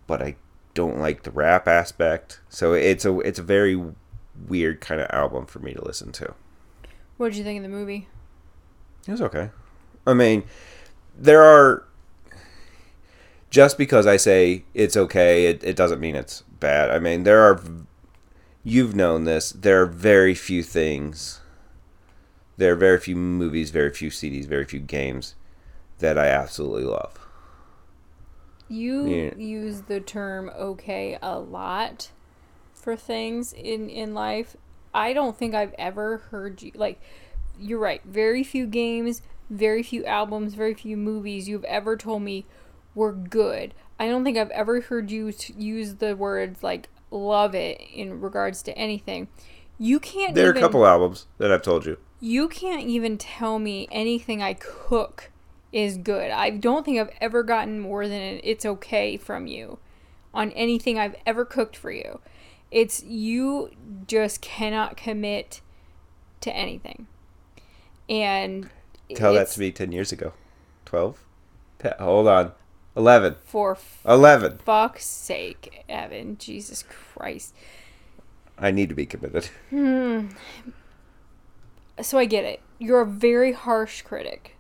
but I don't like the rap aspect. So it's a it's a very weird kind of album for me to listen to. What did you think of the movie? It was okay. I mean, there are. Just because I say it's okay, it, it doesn't mean it's bad. I mean, there are. You've known this. There are very few things. There are very few movies, very few CDs, very few games that I absolutely love. You Yeah. use the term okay a lot for things in in life. I don't think I've ever heard you like you're right. Very few games, very few albums, very few movies you've ever told me were good. I don't think I've ever heard you use the words like love it in regards to anything. You can't There are even a couple albums that I've told you. you can't even tell me anything I cook is good. I don't think I've ever gotten more than an it's okay from you on anything I've ever cooked for you. It's you just cannot commit to anything. And Tell that to me 10 years ago. 12? Hold on. 11. for 11. fuck's sake, Evan. Jesus Christ. I need to be committed. Hmm. So I get it. You're a very harsh critic.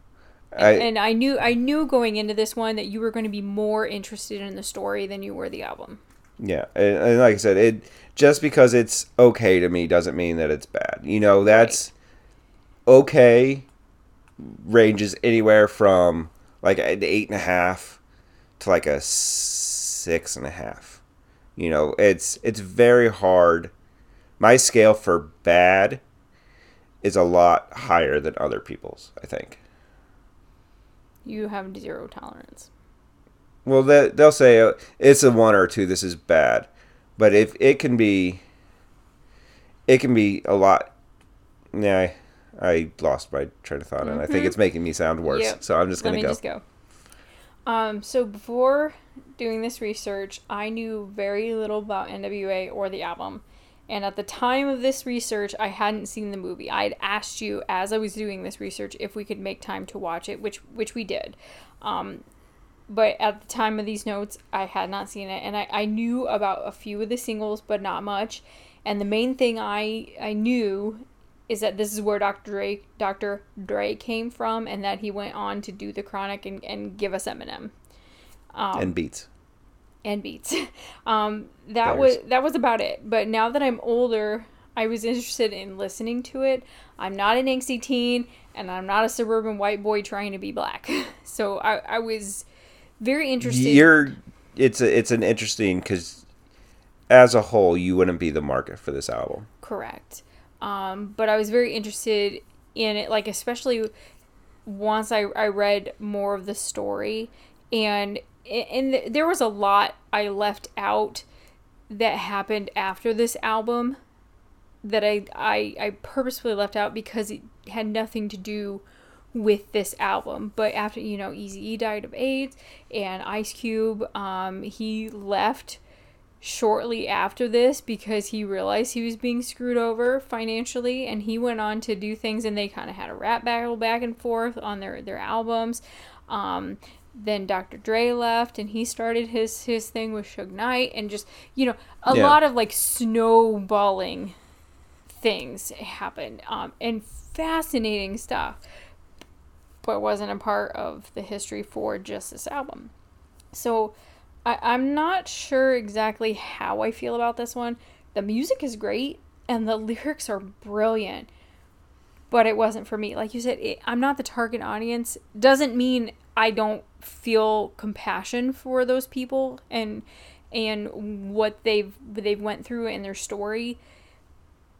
I, and I knew I knew going into this one that you were going to be more interested in the story than you were the album. Yeah, and, and like I said, it just because it's okay to me doesn't mean that it's bad. You know, that's okay. Ranges anywhere from like an eight and a half to like a six and a half. You know, it's it's very hard. My scale for bad is a lot higher than other people's. I think. You have zero tolerance. Well, they, they'll say uh, it's a one or two. This is bad, but if it can be, it can be a lot. Yeah, I, I lost my train of thought, and I think it's making me sound worse. Yep. So I'm just gonna me go. just go. Um, so before doing this research, I knew very little about NWA or the album, And at the time of this research, I hadn't seen the movie. I had asked you as I was doing this research if we could make time to watch it, which which we did. Um, but at the time of these notes, I had not seen it, and I, I knew about a few of the singles, but not much. And the main thing I I knew is that this is where Dr. Dre Dr. Dre came from, and that he went on to do the Chronic and, and give us Eminem. Um, and beats. and beats. Um, that was that was about it. But now that I'm older, I was interested in listening to it. I'm not an angsty teen, and I'm not a suburban white boy trying to be black. So I, I was very interested. You're it's a, it's an interesting because as a whole, you wouldn't be the market for this album. Correct. Um, but I was very interested in it, like especially once I, I read more of the story, and and there was a lot I left out that happened after this album that I I, I purposefully left out because it had nothing to do with this album. But after you know, Easy E died of AIDS, and Ice Cube, um, he left shortly after this because he realized he was being screwed over financially and he went on to do things and they kind of had a rap battle back and forth on their their albums um, then Dr. Dre left and he started his his thing with Suge Knight and just you know a Yeah. lot of like snowballing things happened um, and fascinating stuff but wasn't a part of the history for just this album so I, I'm not sure exactly how I feel about this one. The music is great and the lyrics are brilliant, but it wasn't for me. Like you said, it, I'm not the target audience. Doesn't mean I don't feel compassion for those people and and what they've they've went through in their story.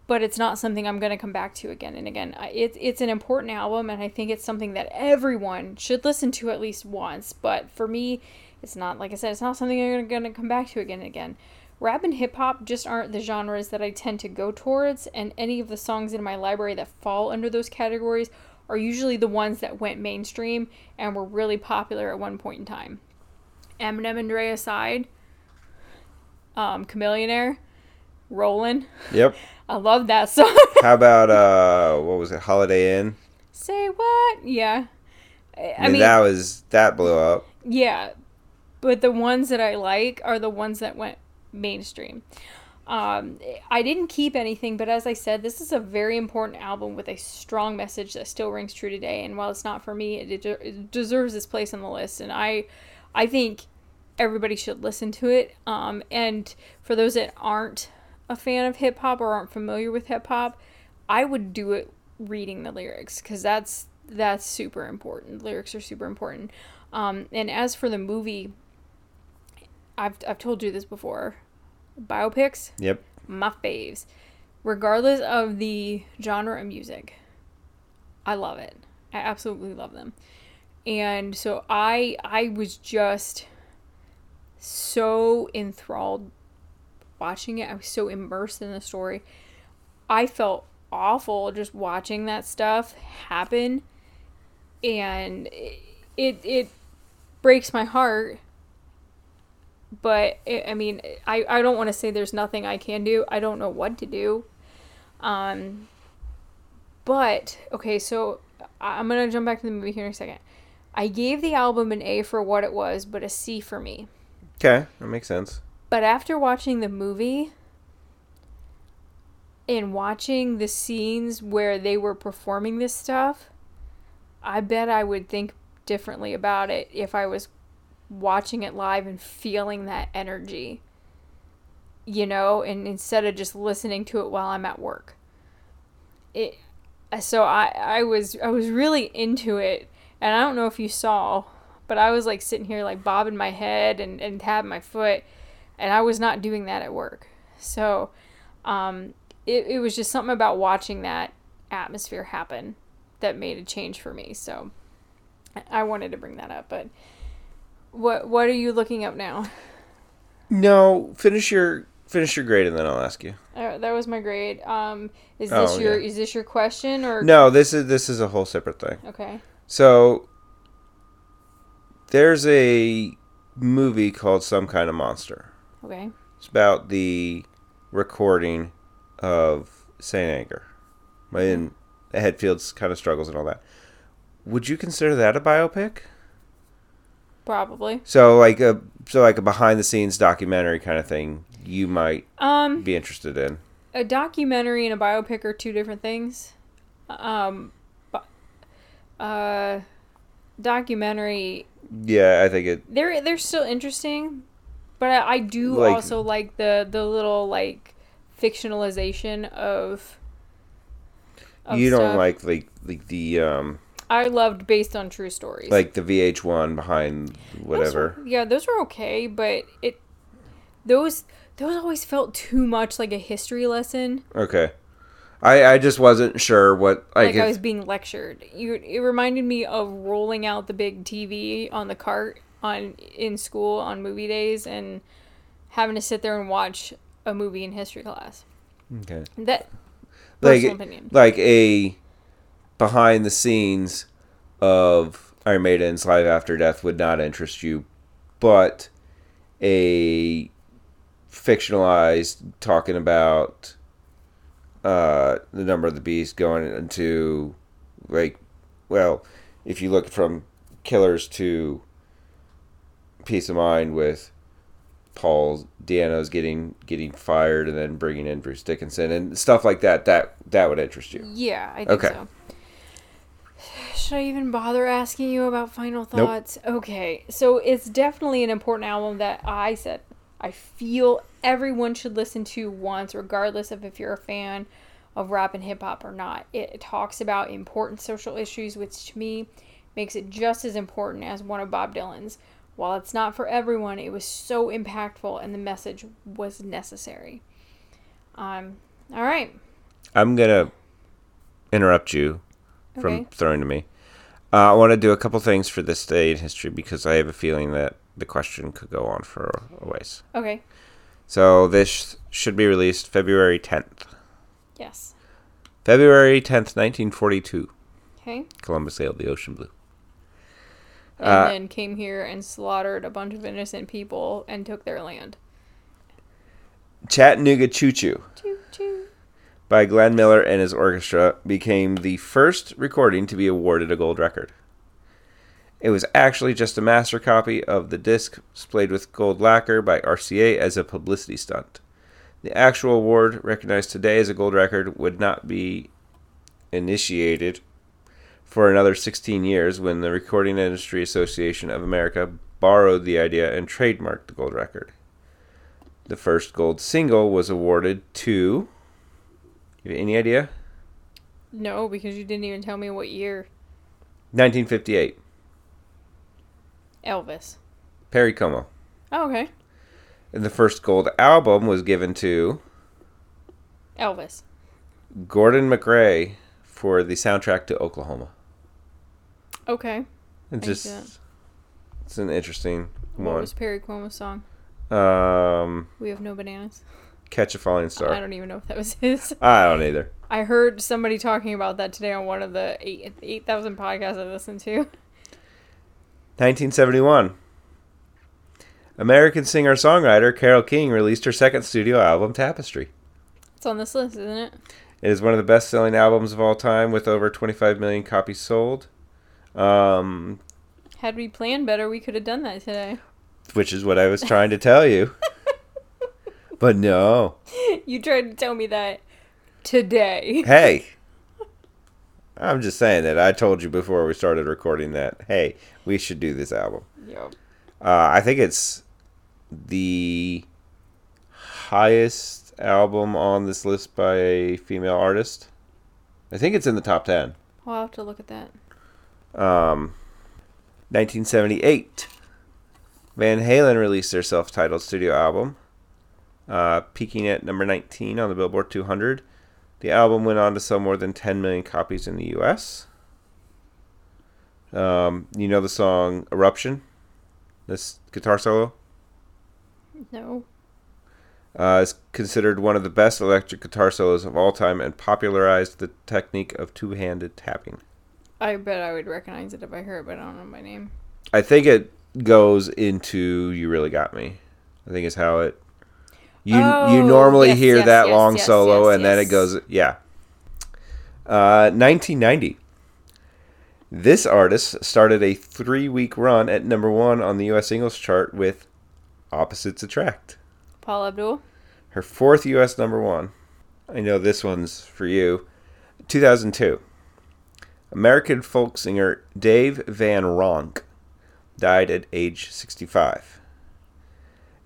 But it's not something I'm going to come back to again and again. It's it's an important album, and I think it's something that everyone should listen to at least once. But for me, it's not like I said. It's not something I'm going to come back to again and again. Rap and hip hop just aren't the genres that I tend to go towards, and any of the songs in my library that fall under those categories are usually the ones that went mainstream and were really popular at one point in time. Eminem and Dre aside, um, Chamillionaire, Rollin'. Yep. I love that song. How about uh what was it? Holidae In. Say what? Yeah. I, I mean, that was that blew up. Yeah, but the ones that I like are the ones that went mainstream. Um, I didn't keep anything, but as I said, this is a very important album with a strong message that still rings true today. And while it's not for me, it, it deserves its place on the list. And I, I think everybody should listen to it. Um, and for those that aren't a fan of hip hop or aren't familiar with hip hop, I would do it reading the lyrics because that's that's super important. Lyrics are super important. Um, and as for the movie, I've I've told you this before. Biopics, Yep. my faves. Regardless of the genre of music, I love it. I absolutely love them. And so I I was just so enthralled watching it. I was so immersed in the story. I felt awful just watching that stuff happen and it it, it breaks my heart but it, i mean i, I don't want to say there's nothing i can do. I don't know what to do. Um but okay so i'm gonna jump back to the movie here in a second. I gave the album an a for what it was but a c for me. Okay, that makes sense. but after watching the movie and watching the scenes where they were performing this stuff, I bet I would think differently about it if I was watching it live and feeling that energy. You know, and instead of just listening to it while I'm at work. It so I I was I was really into it and I don't know if you saw, but I was like sitting here like bobbing my head and, and tapping my foot and I was not doing that at work. So um it, it was just something about watching that atmosphere happen that made a change for me. So I wanted to bring that up, but what what are you looking up now? No, finish your finish your grade and then I'll ask you. Uh, that was my grade. Um, is Oh, this your yeah. is this your question or No, this is this is a whole separate thing. Okay. So there's a movie called Some Kind of Monster. Okay. It's about the recording of Saint Anger. And Hetfield's kind of struggles and all that. Would you consider that a biopic? Probably. So like a so like a behind the scenes documentary kind of thing you might Um, be interested in. a documentary and a biopic are two different things. Um, but, uh, documentary Yeah, I think it they're they're still interesting, but I, I do Like- also like the the little like fictionalization of. of you don't stuff. like like like the um I loved based on true stories. like the VH1 behind Those whatever. were- yeah, those were okay, but it those those always felt too much like a history lesson. Okay. I I just wasn't sure what like, Like, I was being lectured. You, it reminded me of rolling out the big TV on the cart on in school on movie days and having to sit there and watch a movie in history class. okay. That Like personal opinion. like a behind the scenes of Iron Maiden's Live After Death would not interest you, but a fictionalized talking about uh, the number of the beast going into like well, if you look from Killers to Piece of Mind with Paul Di'Anno's getting getting fired and then bringing in Bruce Dickinson and stuff like that. That that would interest you. Yeah, I think Okay. so. Should I even bother asking you about final Nope. thoughts? Okay, so it's definitely an important album that I said I feel everyone should listen to once, regardless of if you're a fan of rap and hip hop or not. It talks about important social issues, which to me makes it just as important as one of Bob Dylan's. While it's not for everyone, it was so impactful and the message was necessary. Um, all right. I'm gonna interrupt you from Okay. throwing to me. Uh, I want to do a couple things for this day in history because I have a feeling that the question could go on for a ways. Okay. So this should be released February 10th. Yes. February 10th, 1942. Okay. Columbus sailed the ocean blue. And Uh, then came here and slaughtered a bunch of innocent people and took their land. Chattanooga Choo Choo Choo choo. By Glenn Miller and his orchestra became the first recording to be awarded a gold record. It was actually just a master copy of the disc splayed with gold lacquer by RCA as a publicity stunt. The actual award, recognized today as a gold record, would not be initiated for another 16 years when the Recording Industry Association of America borrowed the idea and trademarked the gold record. The first gold single was awarded to. You have any idea? No, because you didn't even tell me what year. 1958. Elvis. Perry Como. Oh, okay. And the first gold album was given to Elvis. Gordon MacRae for the soundtrack to Oklahoma. Okay. It's just it's an interesting What one. What was Perry Como's song? Um, We have no bananas. Catch a Falling Star. I don't even know if that was his. I don't either. I heard somebody talking about that today on one of the eight eight thousand podcasts I listened to. 1971. American singer songwriter Carole King released her second studio album, Tapestry. It's on this list, isn't it? It is one of the best selling albums of all time with over 25 million copies sold. Um, Had we planned better, we could have done that today. which is what I was trying to tell you. But no. You tried to tell me that today. Hey. I'm just saying that I told you before we started recording that, hey, we should do this album. Yep. Uh, I think it's the highest album on this list by a female artist. I think it's in the top 10. I'll have to look at that. Um, 1978. Van Halen released their self titled studio album, uh, peaking at number 19 on the Billboard 200. The album went on to sell more than 10 million copies in the US. Um, you know the song Eruption? This guitar solo? No. Uh, is considered one of the best electric guitar solos of all time and popularized the technique of two handed tapping. I bet I would recognize it if I heard it, but I don't know my name. I think it goes into "You Really Got Me." I think is how it. You you Oh, normally yes, hear yes, that yes, long solo and then it goes yeah. Uh, 1990. This artist started a three-week run at number one on the U.S. singles chart with "Opposites Attract." Paula Abdul. Her fourth U.S. number one. I know this one's for you. 2002. American folk singer Dave Van Ronk died at age 65.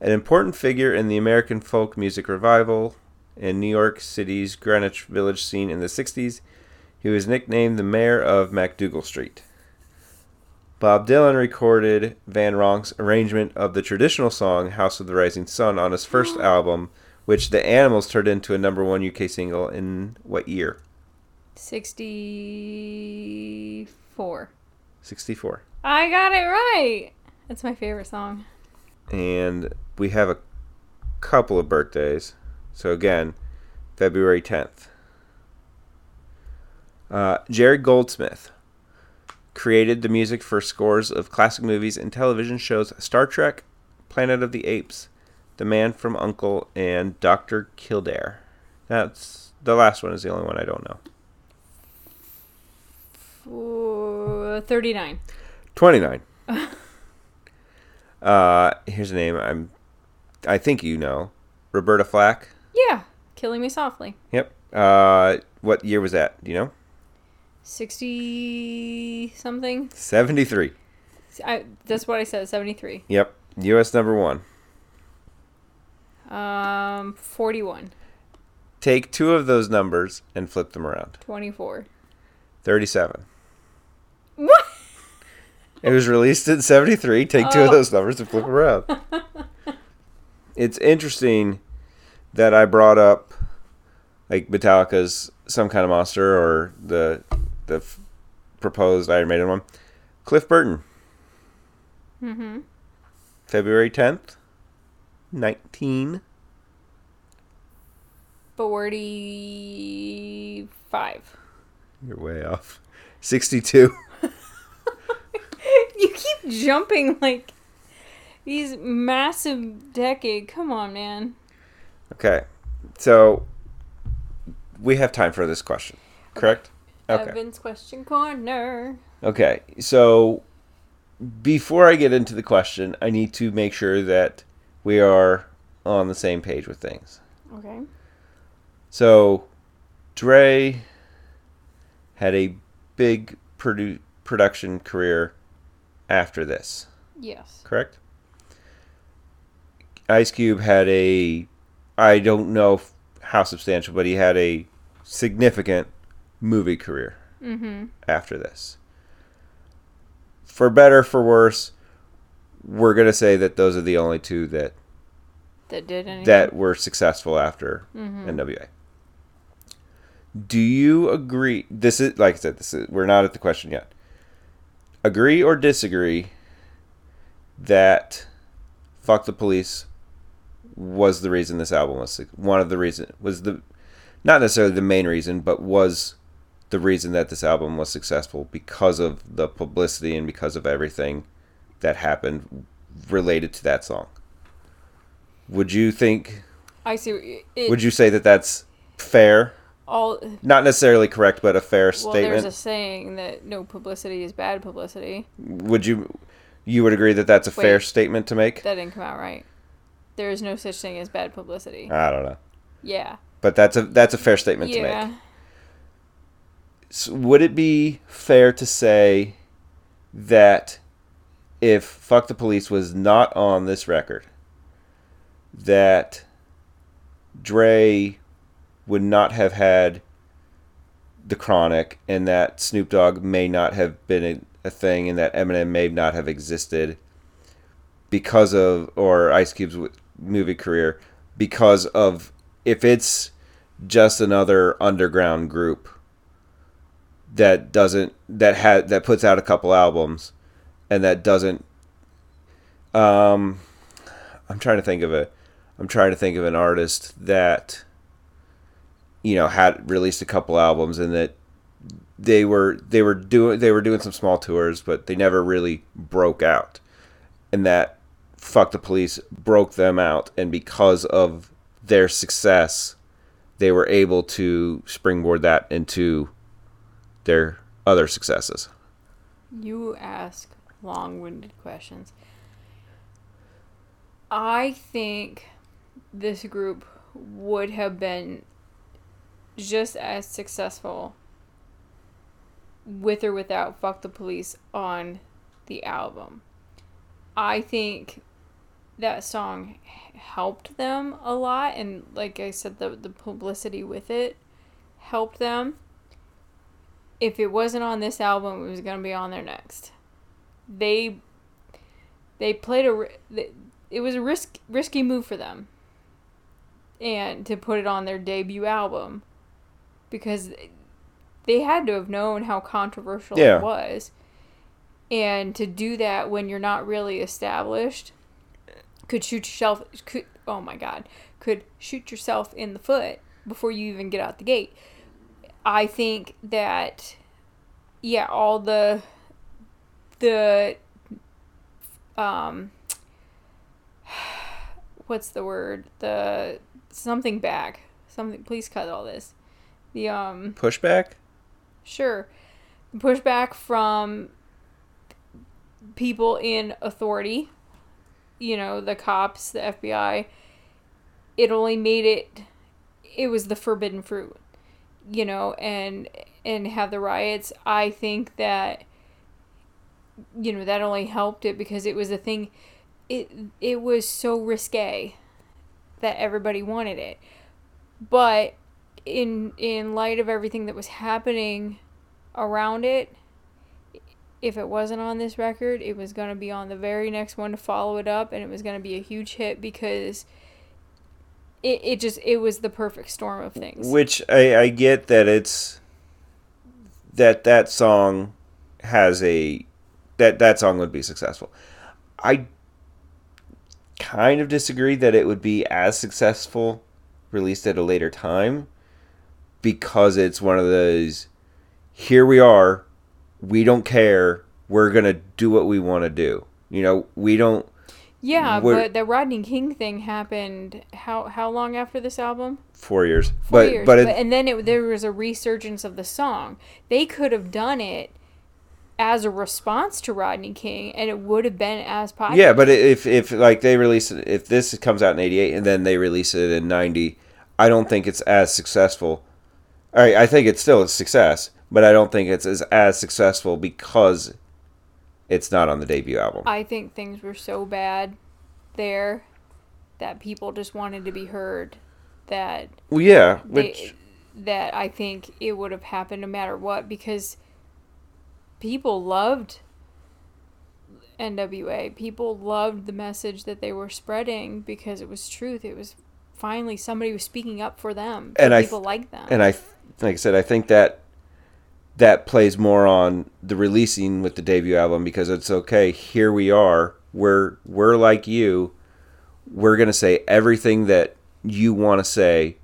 An important figure in the American folk music revival in New York City's Greenwich Village scene in the 60s, he was nicknamed the mayor of MacDougal Street. Bob Dylan recorded Van Ronk's arrangement of the traditional song House of the Rising Sun on his first mm. album, which The Animals turned into a number one UK single in what year? 64. 64. I got it right. That's my favorite song. And we have a couple of birthdays. So again, February 10th. Uh, Jerry Goldsmith created the music for scores of classic movies and television shows Star Trek, Planet of the Apes, The Man from Uncle, and Dr. Kildare. That's the last one is the only one I don't know. Four, 39. 29. uh, here's a name I'm I think you know. Roberta Flack. Yeah. Killing Me Softly. Yep. Uh, what year was that? Do you know? 60 something. 73. I, that's what I said, 73. Yep. US number 1. Um, 41. Take two of those numbers and flip them around. 24. 37. What? It was released in 73. Take two of Oh. those numbers and flip them around. it's interesting that I brought up like Metallica's Some Kind of Monster or the the f- proposed Iron Maiden one. Cliff Burton, Mm-hmm. February 10th, 19. 45. You're way off. 62. you keep jumping like these massive decade. Come on, man. Okay. So we have time for this question. Correct? Okay. Evan's question corner. Okay. So before I get into the question, I need to make sure that we are on the same page with things. Okay. So Dre had a big produ- production career after this, Yes. correct? Ice Cube had a I don't know how substantial, but he had a significant movie career Mm-hmm. after this. For better, for worse, we're gonna say that those are the only two that That did anything. that were successful after Mhm. NWA. Do you agree? This is like I said. This is we're not at the question yet. Agree or disagree that "Fuck the Police" was the reason this album was one of the reason was the not necessarily the main reason, but was the reason that this album was successful because of the publicity and because of everything that happened related to that song. Would you think I see. It, would you say that that's fair? all? Not necessarily correct, but a fair statement. Well, there's a saying that no publicity is bad publicity. Would you you would agree that that's a fair statement to make? That didn't come out right. There is no such thing as bad publicity. I don't know, Yeah. but that's a that's a fair statement to make. So would it be fair to say that if "Fuck the Police" was not on this record, that Dre would not have had the Chronic, and that Snoop Dogg may not have been a, a thing, and that Eminem may not have existed because of, or Ice Cube's movie career, because of if it's just another underground group that doesn't that had that puts out a couple albums and that doesn't um I'm trying to think of a I'm trying to think of an artist that you know had released a couple albums and that they were they were doing they were doing some small tours but they never really broke out. And that fuck the police broke them out and because of their success, they were able to springboard that into their other successes. You ask long winded questions. I think this group would have been just as successful with or without Fuck the Police on the album. I think that song helped them a lot and like I said the the publicity with it helped them. If it wasn't on this album, it was going to be on their next. They they played a it was a risk risky move for them. And to put it on their debut album because they had to have known how controversial Yeah. it was. And to do that when you're not really established could shoot yourself could oh my god could shoot yourself in the foot before you even get out the gate. I think that yeah all the the um what's the word? The something back something please cut all this. The um Pushback? Sure. Pushback from people in authority, you know, the cops, the FBI. It only made it it was the forbidden fruit, you know, and and have the riots. I think that you know, that only helped it because it was a thing it it was so risque that everybody wanted it. But in in light of everything that was happening around it if it wasn't on this record it was going to be on the very next one to follow it up and it was going to be a huge hit because it, it just it was the perfect storm of things Which I, I get that it's that that song has a that that song would be successful. I kind of disagree that it would be as successful released at a later time because it's one of those here we are we don't care. We're going to do what we want to do. You know we don't yeah but the rodney king thing happened how how long after this album? 4 years. Four but years. but it, and then it, there was a resurgence of the song. They could have done it as a response to rodney king and it would have been as popular Yeah, but if if like they release it, if this comes out in '88 and then they release it in '90, I don't think it's as successful. I I think it's still a success, but I don't think it's as as successful because it's not on the debut album. I think things were so bad there that people just wanted to be heard that well, yeah, they, which that I think it would have happened no matter what because people loved NWA. People loved the message that they were spreading because it was truth. It was finally somebody was speaking up for them. And I people like them. and I like I said, I think that that plays more on the releasing with the debut album because it's okay. Here we are. We're we're like you. We're gonna say everything that you want to say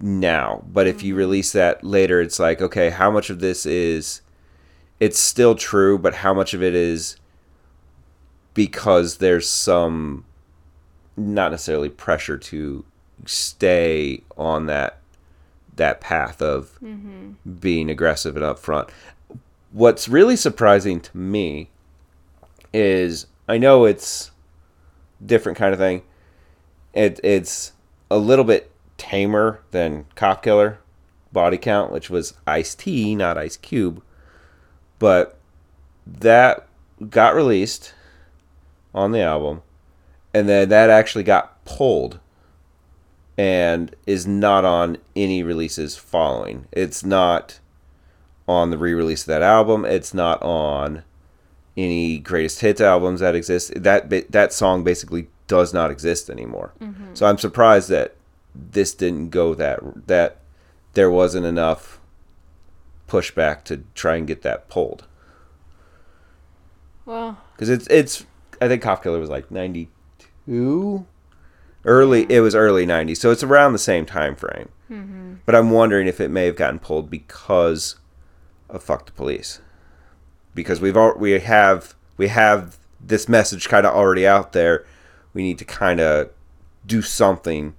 now. But if you mm-hmm. release that later, it's like okay, how much of this is it's still true, but how much of it is because there's some not necessarily pressure to stay on that that path of mm-hmm. being aggressive and upfront. What's really surprising to me is I know it's different kind of thing. It it's a little bit tamer than Cop Killer Body Count, which was Ice T, not Ice Cube. But that got released on the album, and then that actually got pulled and is not on any releases following. It's not on the re-release of that album. It's not on any greatest hits albums that exist. That that song basically does not exist anymore. Mm-hmm. So I'm surprised that this didn't go that that there wasn't enough pushback to try and get that pulled well, because it's it's I think Cop Killer was like ninety two, early it was early '90s, so it's around the same time frame. Mm-hmm. But I'm wondering if it may have gotten pulled because of fuck the police, because we've al- we have we have this message kind of already out there. We need to kind of do something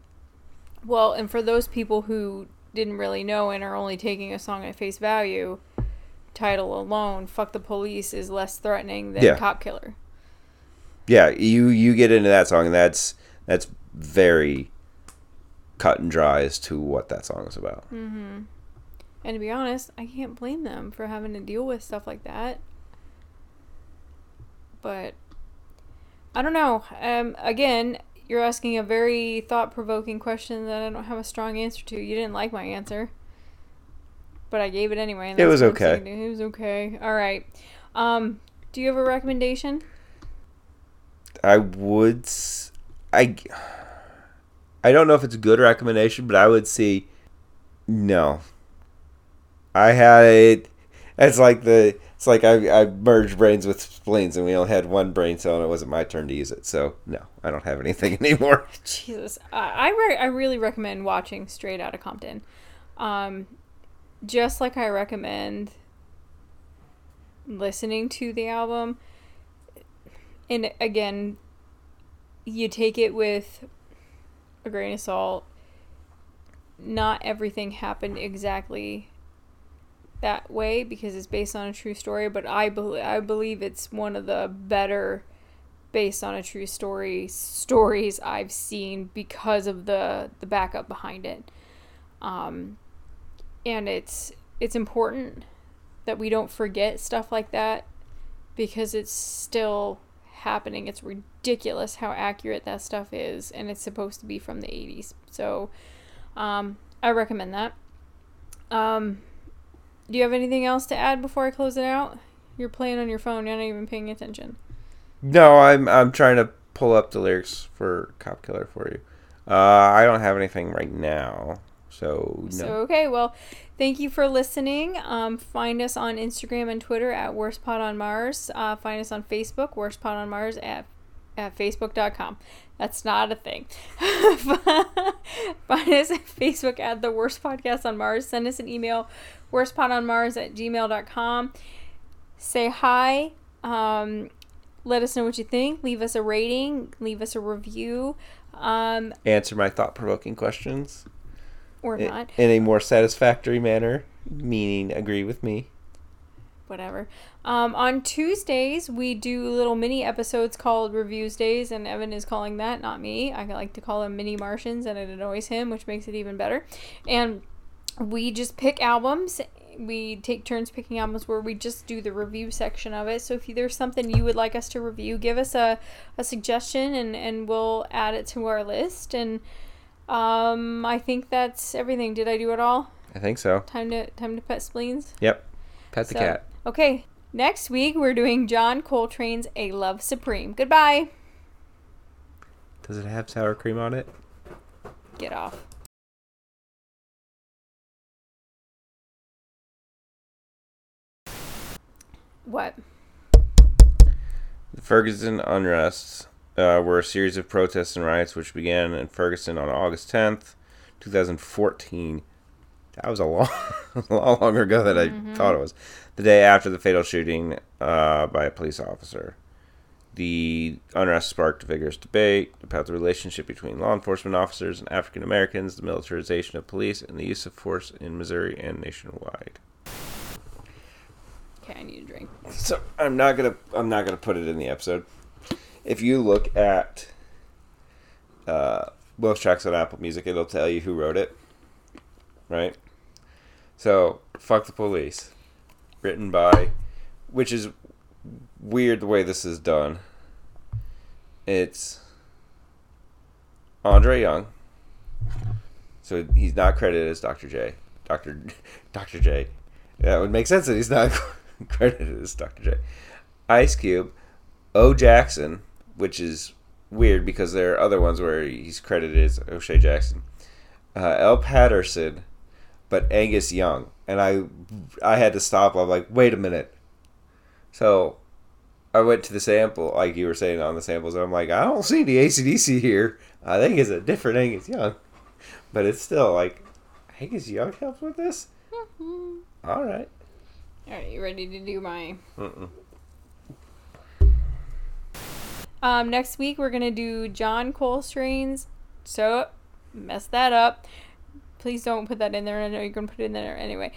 Well, and for those people who didn't really know and are only taking a song at face value, title alone, "Fuck the Police" is less threatening than Yeah. "Cop Killer." Yeah, you you get into that song, and that's that's very cut and dry as to what that song is about. Mm-hmm. And to be honest, I can't blame them for having to deal with stuff like that. But I don't know. Um, again, you're asking a very thought-provoking question that I don't have a strong answer to. You didn't like my answer, but I gave it anyway. It was okay. saying to you. It was okay. All right. Um, do you have a recommendation? I would, I, I don't know if it's a good recommendation, but I would see, no. I had it. It's like the. It's like I, I merged brains with spleens, and we only had one brain cell, and it wasn't my turn to use it. So no, I don't have anything anymore. Jesus, I I, re- I really recommend watching Straight Outta Compton. Um, just like I recommend listening to the album. And again, you take it with a grain of salt. Not everything happened exactly that way because it's based on a true story, but I believe I believe it's one of the better based on a true story stories I've seen because of the the backup behind it. Um, and it's it's important that we don't forget stuff like that because it's still happening. It's ridiculous how accurate that stuff is, and it's supposed to be from the 80s. So, um, I recommend that. Um, do you have anything else to add before I close it out? You're playing on your phone. You're not even paying attention. No, I'm I'm trying to pull up the lyrics for Cop Killer for you. Uh, I don't have anything right now, so no. So okay, well, thank you for listening. Um, find us on Instagram and Twitter at Worst Pod on Mars. Uh, find us on Facebook, Worst Pod on Mars at at facebook.com. That's not a thing. find us at Facebook at the Worst Podcast on Mars. Send us an email, worstpodonmars at gmail.com. Say hi. Um, let us know what you think. Leave us a rating. Leave us a review. Um, Answer my thought provoking questions or not. in a more satisfactory manner, meaning agree with me. whatever. Um, on Tuesdays, we do little mini episodes called Reviews Days, and Evan is calling that, not me. I like to call them mini Martians, and it annoys him, which makes it even better. And we just pick albums. We take turns picking albums where we just do the review section of it. So if there's something you would like us to review, give us a, a suggestion, and, and we'll add it to our list. And um, I think that's everything. Did I do it all? I think so. Time to time to pet spleens. Yep. Pet the So- cat. Okay, next week we're doing John Coltrane's A Love Supreme. Goodbye. Does it have sour cream on it? Get off. What? The Ferguson unrests uh, were a series of protests and riots which began in Ferguson on August 10th, 2014. That was a long, a lot longer ago than I thought it was. The day after the fatal shooting uh, by a police officer. The unrest sparked a vigorous debate about the relationship between law enforcement officers and African Americans, the militarization of police, and the use of force in Missouri and nationwide. Okay, I need a drink. So I'm not gonna I'm not gonna put it in the episode. If you look at uh, most tracks on Apple Music, it'll tell you who wrote it. Right. So fuck the police, written by, which is weird the way this is done. It's Andre Young. So he's not credited as Dr. J. Dr. Dr. J. That would make sense that he's not credited as Dr. J. Ice Cube, O. Jackson, which is weird because there are other ones where he's credited as O'Shea Jackson. Uh, L. Patterson, but Angus Young, and I, I had to stop. I'm like, wait a minute. So, I went to the sample, like you were saying on the samples. And I'm like, I don't see the ACDC here. I think it's a different Angus Young, but it's still like, Angus Young helps with this. All right. All right, you ready to do my? Mm-mm. Um, next week we're gonna do John Coltrane's. So, messed that up. Please don't put that in there. I know you're gonna put it in there anyway.